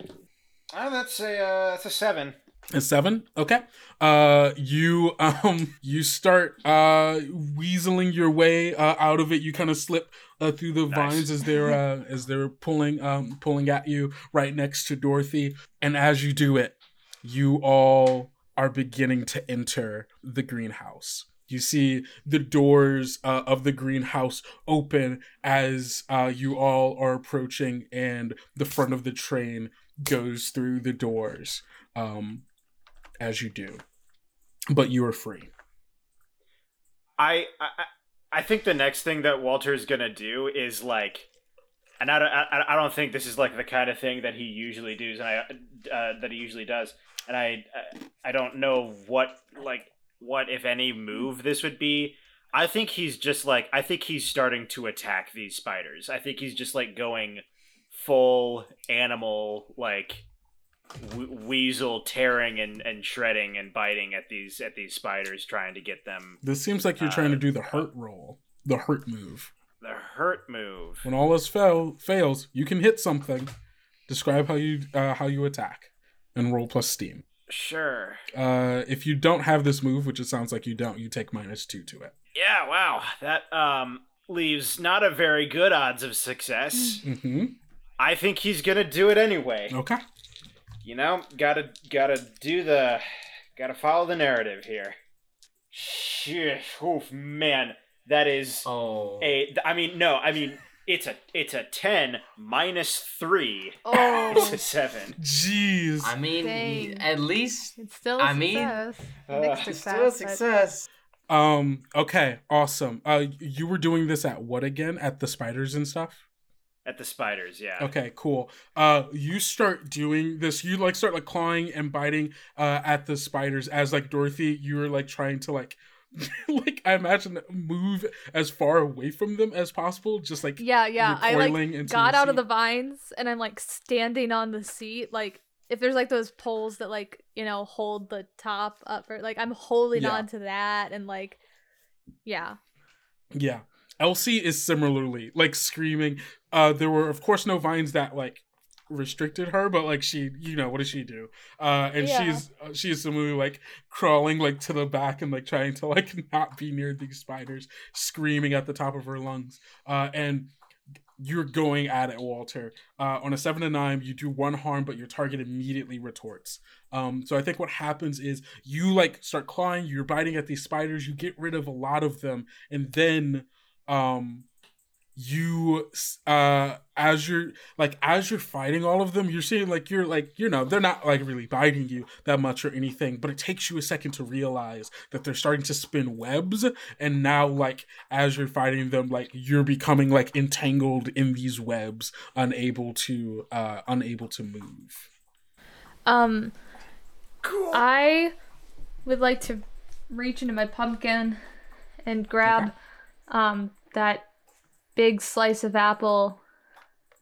Oh, that's a. Uh, that's a seven. A seven. Okay. Uh, you um you start uh weaseling your way uh, out of it. You kind of slip uh, through the Nice. vines as they're uh, as they're pulling um pulling at you right next to Dorothy. And as you do it, you all are beginning to enter the greenhouse. You see the doors uh, of the greenhouse open as uh, you all are approaching, and the front of the train goes through the doors um, as you do. But you are free. I, I I think the next thing that Walter's gonna do is like, and I don't I, I don't think this is like the kind of thing that he usually does, and I uh, that he usually does, and I I don't know what like what if any move this would be. I think he's just like I think he's starting to attack these spiders. I think he's just like going full animal like w- weasel tearing and, and shredding and biting at these at these spiders trying to get them This seems like you're trying to Uh, do the hurt roll, the hurt move. the hurt move. When all else fail, fails, you can hit something. Describe how you uh, how you attack, and roll plus steam. Sure. Uh, if you don't have this move, which it sounds like you don't, you take minus two to it. Yeah, wow. That um leaves not a very good odds of success. Mm-hmm. I think he's gonna do it anyway. Okay. You know, gotta gotta do the gotta follow the narrative here. Shit, oof, man, that is Oh. a. I mean, no, I mean it's a it's a ten minus three. Oh, It's a seven. Jeez. I mean, Dang. at least It's still a I mean, success. uh, Mixed it's still a but- success. Um. Okay. Awesome. Uh, you were doing this at what again? At the spiders and stuff. At the spiders, yeah. Okay. Cool. Uh, you start doing this. You like start like clawing and biting uh at the spiders as like Dorothy. You are like trying to like. like I imagine move as far away from them as possible, just like Yeah, yeah. I like recoiling into got your out of the vines and I'm like standing on the seat. Like if there's like those poles that like you know hold the top up, or like I'm holding Yeah. on to that and like yeah. Yeah. Elsie is similarly like screaming. Uh there were of course no vines that like restricted her, but like she, you know, what does she do? Uh and Yeah. she's uh, she's similarly like crawling like to the back and like trying to like not be near these spiders, screaming at the top of her lungs. Uh and you're going at it, Walter. Uh, on a seven to nine, you do one harm, but your target immediately retorts. Um, so I think what happens is you like start clawing, you're biting at these spiders, you get rid of a lot of them, and then um you uh as you're like as you're fighting all of them you're seeing like you're like you know they're not like really biting you that much or anything but it takes you a second to realize that they're starting to spin webs and now like as you're fighting them like you're becoming like entangled in these webs unable to uh unable to move. Um, I would like to reach into my pumpkin and grab um that big slice of apple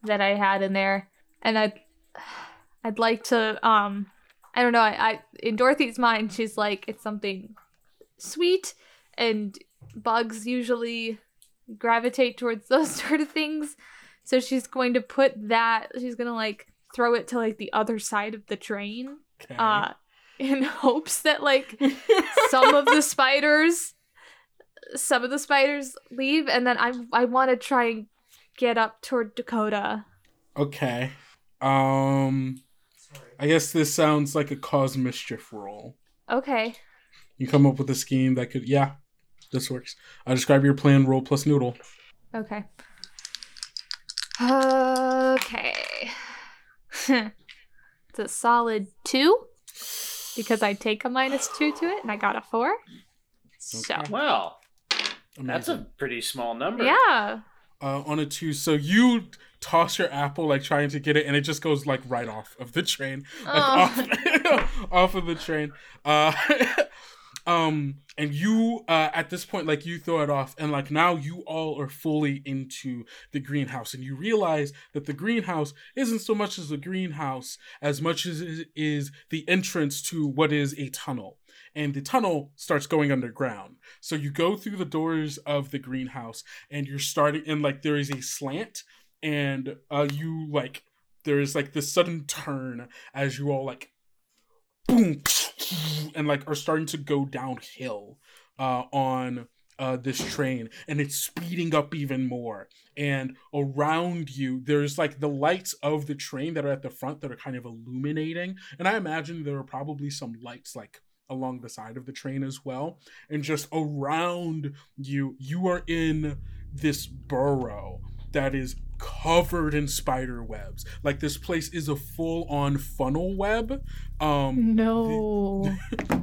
that I had in there, and I'd I'd like to um I don't know I, I in Dorothy's mind she's like it's something sweet and bugs usually gravitate towards those sort of things. So she's going to put that she's gonna like throw it to like the other side of the train okay. uh in hopes that like some of the spiders some of the spiders leave and then i i want to try and get up toward dakota. Okay. Um i guess this sounds like a cause mischief roll okay. You come up with a scheme that could yeah this works. I describe your plan roll plus noodle. Okay. Okay. It's a solid two because i take a minus two to it and i got a four. So. Okay. Well, that's a pretty small number. yeah uh, on a two. So you toss your apple, like trying to get it, and it just goes like right off of the train, like Oh. off, off of the train. Uh, um, and you uh, at this point, like you throw it off, and like now you all are fully into the greenhouse, and you realize that the greenhouse isn't so much as a greenhouse as much as it is the entrance to what is a tunnel. And the tunnel starts going underground. So you go through the doors of the greenhouse, and you're starting and like there is a slant and uh you like there is like this sudden turn as you all like boom and like are starting to go downhill uh on uh this train and it's speeding up even more and around you there's like the lights of the train that are at the front that are kind of illuminating and i imagine there are probably some lights like along the side of the train as well. And just around you you are in this burrow that is covered in spider webs. Like this place is a full-on funnel web um no.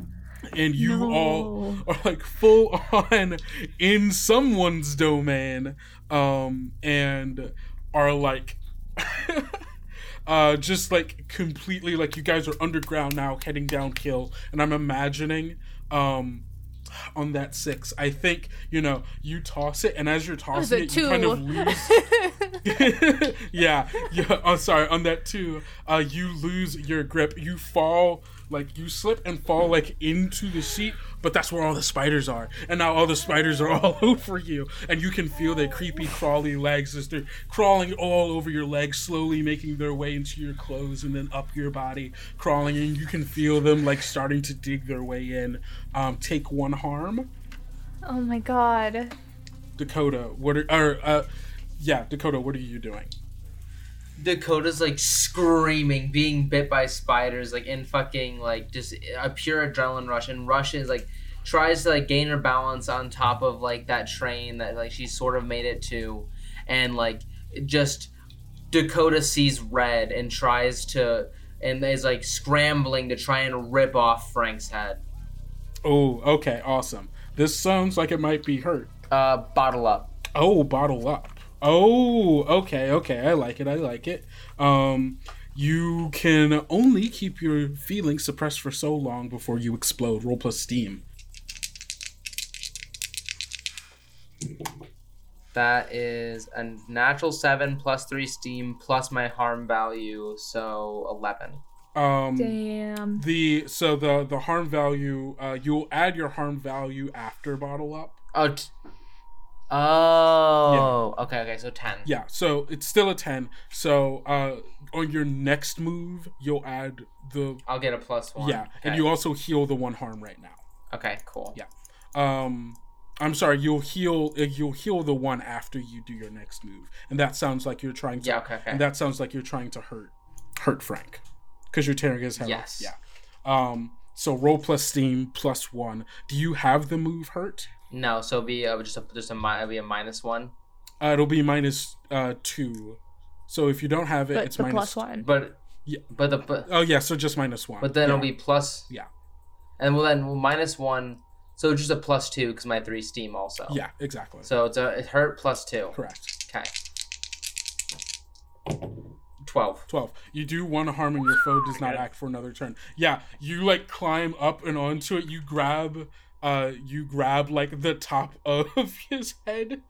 and you all are like full on in someone's domain um and are like uh just like completely like you guys are underground now heading downhill and i'm imagining um on that six i think you know you toss it and as you're tossing a it you kind of lose yeah, yeah. I'm sorry. On that too, uh, you lose your grip. You fall, like you slip and fall like into the seat. But that's where all the spiders are, and now all the spiders are all over you, and you can feel their creepy, crawly legs as they're crawling all over your legs, slowly making their way into your clothes and then up your body, crawling, and you can feel them like starting to dig their way in. Um, take one harm. oh my god Dakota, what are or uh, yeah, Dakota, what are you doing? Dakota's like screaming, being bit by spiders, like in fucking like just a pure adrenaline rush. And Rush is like tries to like gain her balance on top of like that train that like she sort of made it to, and like just Dakota sees red and tries to and is like scrambling to try and rip off Frank's head. Oh, okay, awesome. This sounds like it might be hurt. Uh, bottle up. Oh, bottle up. Oh, okay, okay. I like it. I like it. Um, you can only keep your feelings suppressed for so long before you explode. Roll plus steam. That is a natural seven plus three steam plus my harm value, so eleven. Um, Damn. the so the the harm value. Uh, you'll add your harm value after bottle up. Oh. T- oh. Okay. Okay. So ten. Yeah, so it's still a ten. So uh, on your next move, you'll add the I'll get a plus one. yeah, and you also heal the one harm right now. Okay. Cool. Yeah. Um, I'm sorry, you'll heal. uh, You'll heal the one after you do your next move, and that sounds like you're trying to. Yeah. Okay. Okay. And that sounds like you're trying to hurt, hurt Frank, because you're tearing his head off. Yes. Yeah. Um. So roll plus steam plus one. Do you have the move hurt? No. So it'll be uh, just a just a mi- it'll be a minus one. Uh, it'll be minus uh two. So if you don't have it, But it's the plus one. But Yeah. But the but, Oh yeah, so just minus one. but then yeah. it'll be plus. Yeah. And well then well, minus one. So just a plus two because my three steam also. Yeah, exactly. So it's a it hurt plus two. Correct. Okay. Twelve. 12 you do one harm and your foe does not act for another turn yeah you like climb up and onto it you grab uh you grab like the top of his head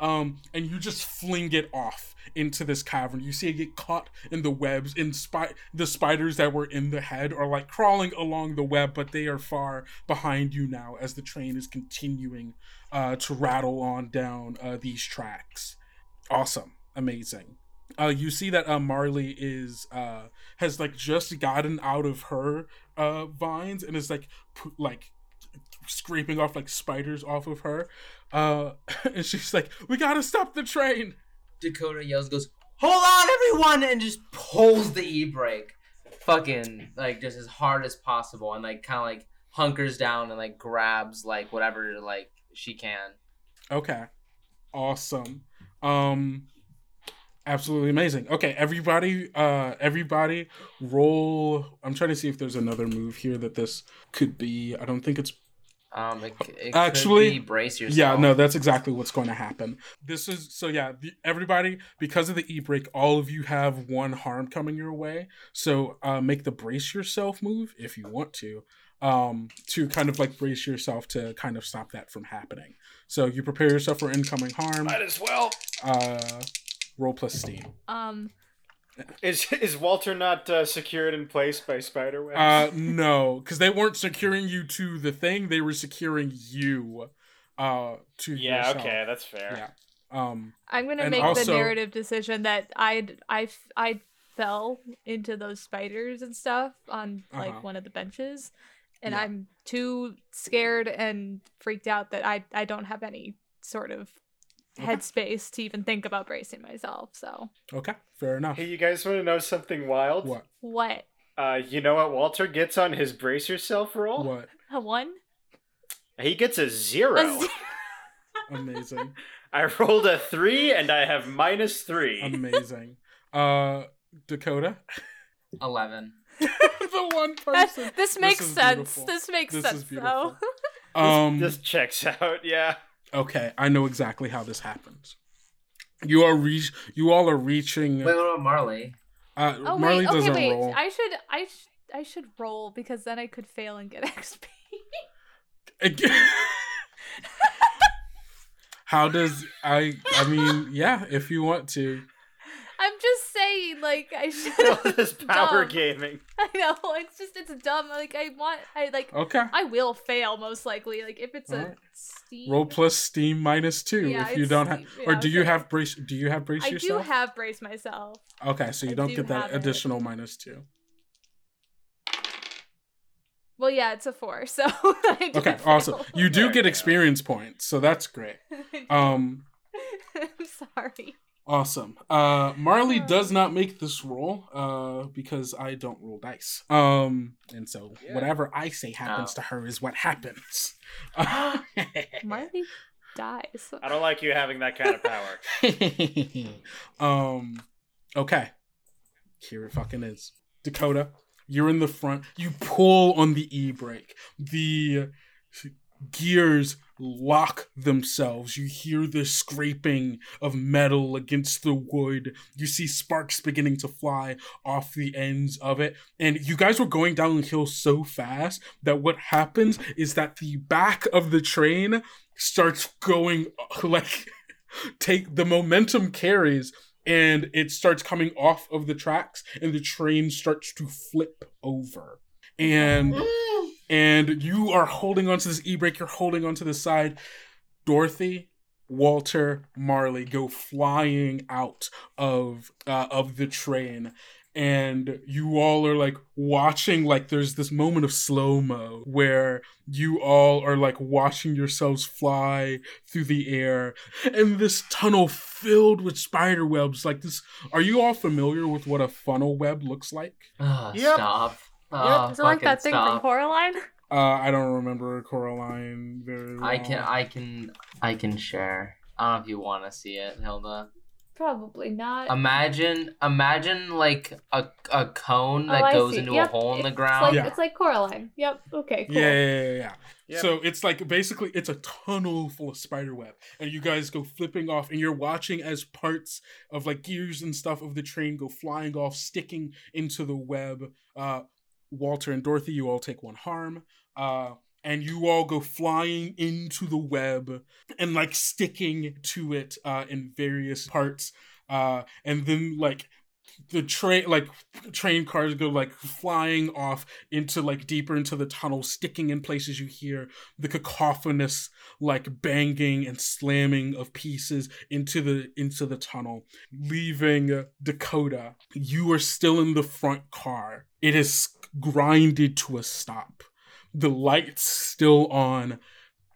um and you just fling it off into this cavern. You see it get caught in the webs in spy the spiders that were in the head are like crawling along the web but they are far behind you now as the train is continuing uh to rattle on down uh these tracks. Awesome. Amazing. Uh, you see that uh, Marley is uh, has like just gotten out of her uh, vines and is like like scraping off like spiders off of her, uh, and she's like, "We gotta stop the train." Dakota yells, goes, "Hold on, everyone!" and just pulls the e brake, fucking like just as hard as possible, and like kind of like hunkers down and like grabs like whatever like she can. Okay, awesome. Um, absolutely amazing. Okay, everybody, uh, everybody, roll. I'm trying to see if there's another move here that this could be. I don't think it's Um, it, it Actually, could be brace yourself. Yeah, no, that's exactly what's going to happen. This is so yeah, the, everybody because of the e brake, all of you have one harm coming your way. So uh, make the brace yourself move if you want to, um, to kind of like brace yourself to kind of stop that from happening. So you prepare yourself for incoming harm. Might as well. Uh, roll plus steam. Um, Is is Walter not uh, secured in place by spider webs? Uh, no, because they weren't securing you to the thing; they were securing you, uh, to yeah, yourself. okay, that's fair. Yeah. Um. I'm gonna make also- the narrative decision that I I I fell into those spiders and stuff on like Uh-huh. one of the benches, and Yeah. I'm too scared and freaked out that I I don't have any sort of Okay. headspace to even think about bracing myself. So Okay. Fair enough. Hey, you guys want to know something wild? What? what Uh, you know what Walter gets on his brace yourself roll? What? a one? He gets a zero. A ze- Amazing. I rolled a three, and I have minus three. Amazing. Uh, Dakota, Eleven. the one That- person. this makes is sense. beautiful. This makes This sense is though. beautiful. Um. this checks out. Yeah. Okay, I know exactly how this happens. You are reach. You all are reaching. Wait, what about Marley? Uh, Oh Marley wait, okay, doesn't wait. roll. I should I sh- I should roll because then I could fail and get XP. how does I? I mean, yeah. If you want to. I'm just saying, like I All should. this power Dumb. gaming. I know it's just it's dumb. Like I want I like Okay. I will fail most likely. Like if it's a Alright. Steam. Roll plus steam minus two Yeah, if you it's don't have, Steam. or Yeah, do you okay. have brace? Do you have brace yourself? I do yourself? have brace myself. Okay, so you I don't do get that have it. additional minus two. Well, yeah, it's a four. So I did Okay, fail. awesome. You do get experience points, so that's great. Um, I'm sorry. Awesome. Uh, Marley does not make this roll, uh, because I don't roll dice. Um, and so Yeah. whatever I say happens Oh. to her is what happens. Marley dies. I don't like you having that kind of power. um, okay. Here it fucking is. Dakota, you're in the front. You pull on the e brake. The gears lock themselves. You hear the scraping of metal against the wood. You see sparks beginning to fly off the ends of it. And you guys were going down the hill so fast that what happens is that the back of the train starts going like take the momentum carries and it starts coming off of the tracks and the train starts to flip over and mm. And you are holding onto this e-brake you're holding onto the side dorothy walter marley go flying out of uh, of the train and you all are like watching like there's this moment of slow mo where you all are like watching yourselves fly through the air and this tunnel filled with spider webs like this are you all familiar with what a funnel web looks like Ah, Yep. Stop. Ah, Is it like that fucking thing from. Coraline? uh i don't remember coraline very well I can, I can, I can share. I don't know if you want to see it, Hilda. Probably not. Imagine, imagine like a a cone Oh, that I goes see. into Yep, a hole in the It's ground. like, Yeah. it's like Coraline. Yep. Okay. Cool. yeah, yeah, yeah, yeah. Yep. So it's like basically it's a tunnel full of spider web, and you guys go flipping off, and you're watching as parts of like gears and stuff of the train go flying off, sticking into the web. Uh, Walter and Dorothy, you all take one harm. Uh, and you all go flying into the web and like sticking to it uh, in various parts. Uh, and then like the train like train cars go like flying off into like deeper into the tunnel sticking in places you hear the cacophonous like banging and slamming of pieces into the into the tunnel leaving dakota you are still in the front car it is grinded to a stop the lights still on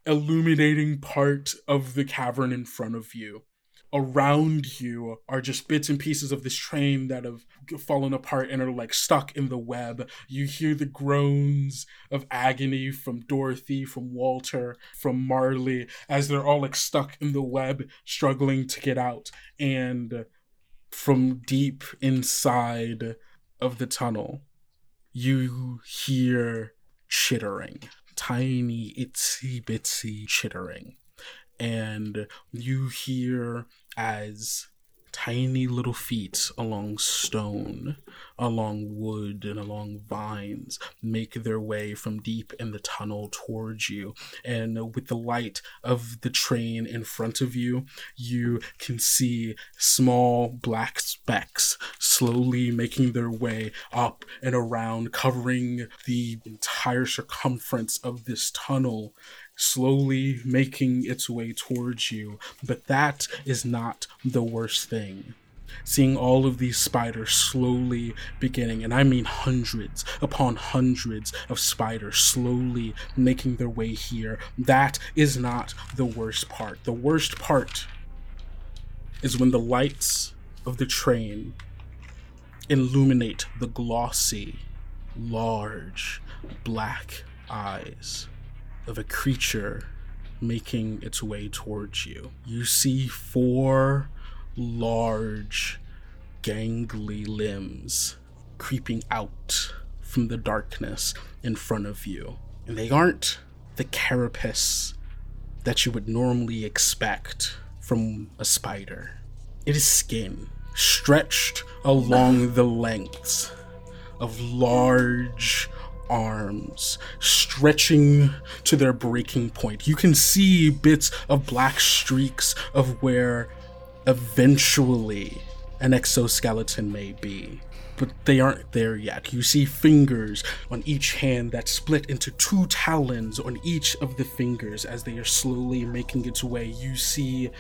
illuminating part of the cavern in front of you around you are just bits and pieces of this train that have fallen apart and are like stuck in the web. You hear the groans of agony from Dorothy, from Walter, from Marley as they're all like stuck in the web, struggling to get out. And from deep inside of the tunnel, you hear chittering, tiny, itsy bitsy chittering. And you hear as tiny little feet along stone, along wood, and along vines make their way from deep in the tunnel towards you. And with the light of the train in front of you, you can see small black specks slowly making their way up and around, covering the entire circumference of this tunnel slowly making its way towards you. But that is not the worst thing. Seeing all of these spiders slowly beginning, and I mean hundreds upon hundreds of spiders slowly making their way here, that is not the worst part. The worst part is when the lights of the train illuminate the glossy, large, black eyes of a creature making its way towards you. You see four large, gangly limbs creeping out from the darkness in front of you. And they aren't the carapace that you would normally expect from a spider. It is skin stretched along the lengths of large arms stretching to their breaking point. You can see bits of black streaks of where eventually an exoskeleton may be. But they aren't there yet. You see fingers on each hand that split into two talons on each of the fingers as they are slowly making its way. You see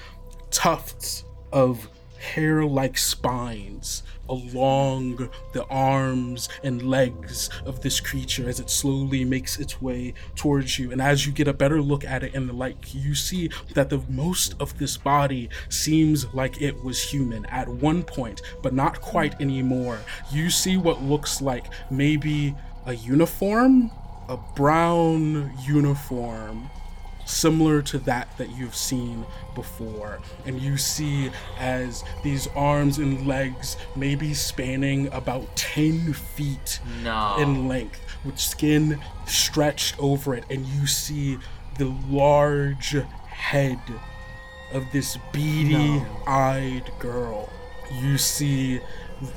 tufts of hair like spines along the arms and legs of this creature as it slowly makes its way towards you. And as you get a better look at it in the light, you see that the most of this body seems like it was human at one point, but not quite anymore. You see what looks like maybe a uniform, a brown uniform similar to that that you've seen before. And you see as these arms and legs maybe spanning about 10 feet No. in length with skin stretched over it. And you see the large head of this beady eyed girl. You see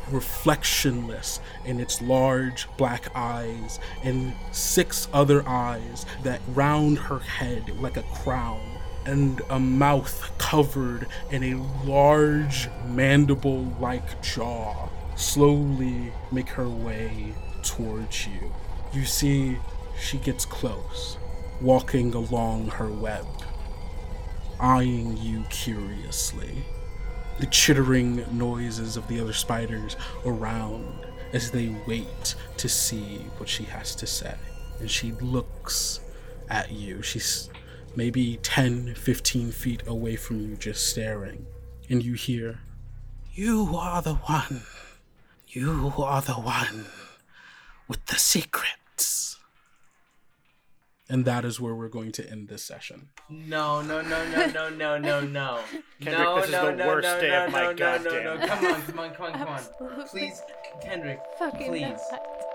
reflectionless in its large black eyes and six other eyes that round her head like a crown and a mouth covered in a large mandible like jaw slowly make her way towards you. You see, she gets close, walking along her web, eyeing you curiously the chittering noises of the other spiders around as they wait to see what she has to say. And she looks at you. She's maybe 10, 15 feet away from you, just staring. And you hear, You are the one. You are the one with the secrets. And that is where we're going to end this session. No, no, no, no, no, no, no, no. Kendrick, no, this is no, the no, worst no, day no, of my no, no, no, goddamn no. life. Come on, come on, come on, come on. Absolutely. Please, Kendrick, Fucking please. not.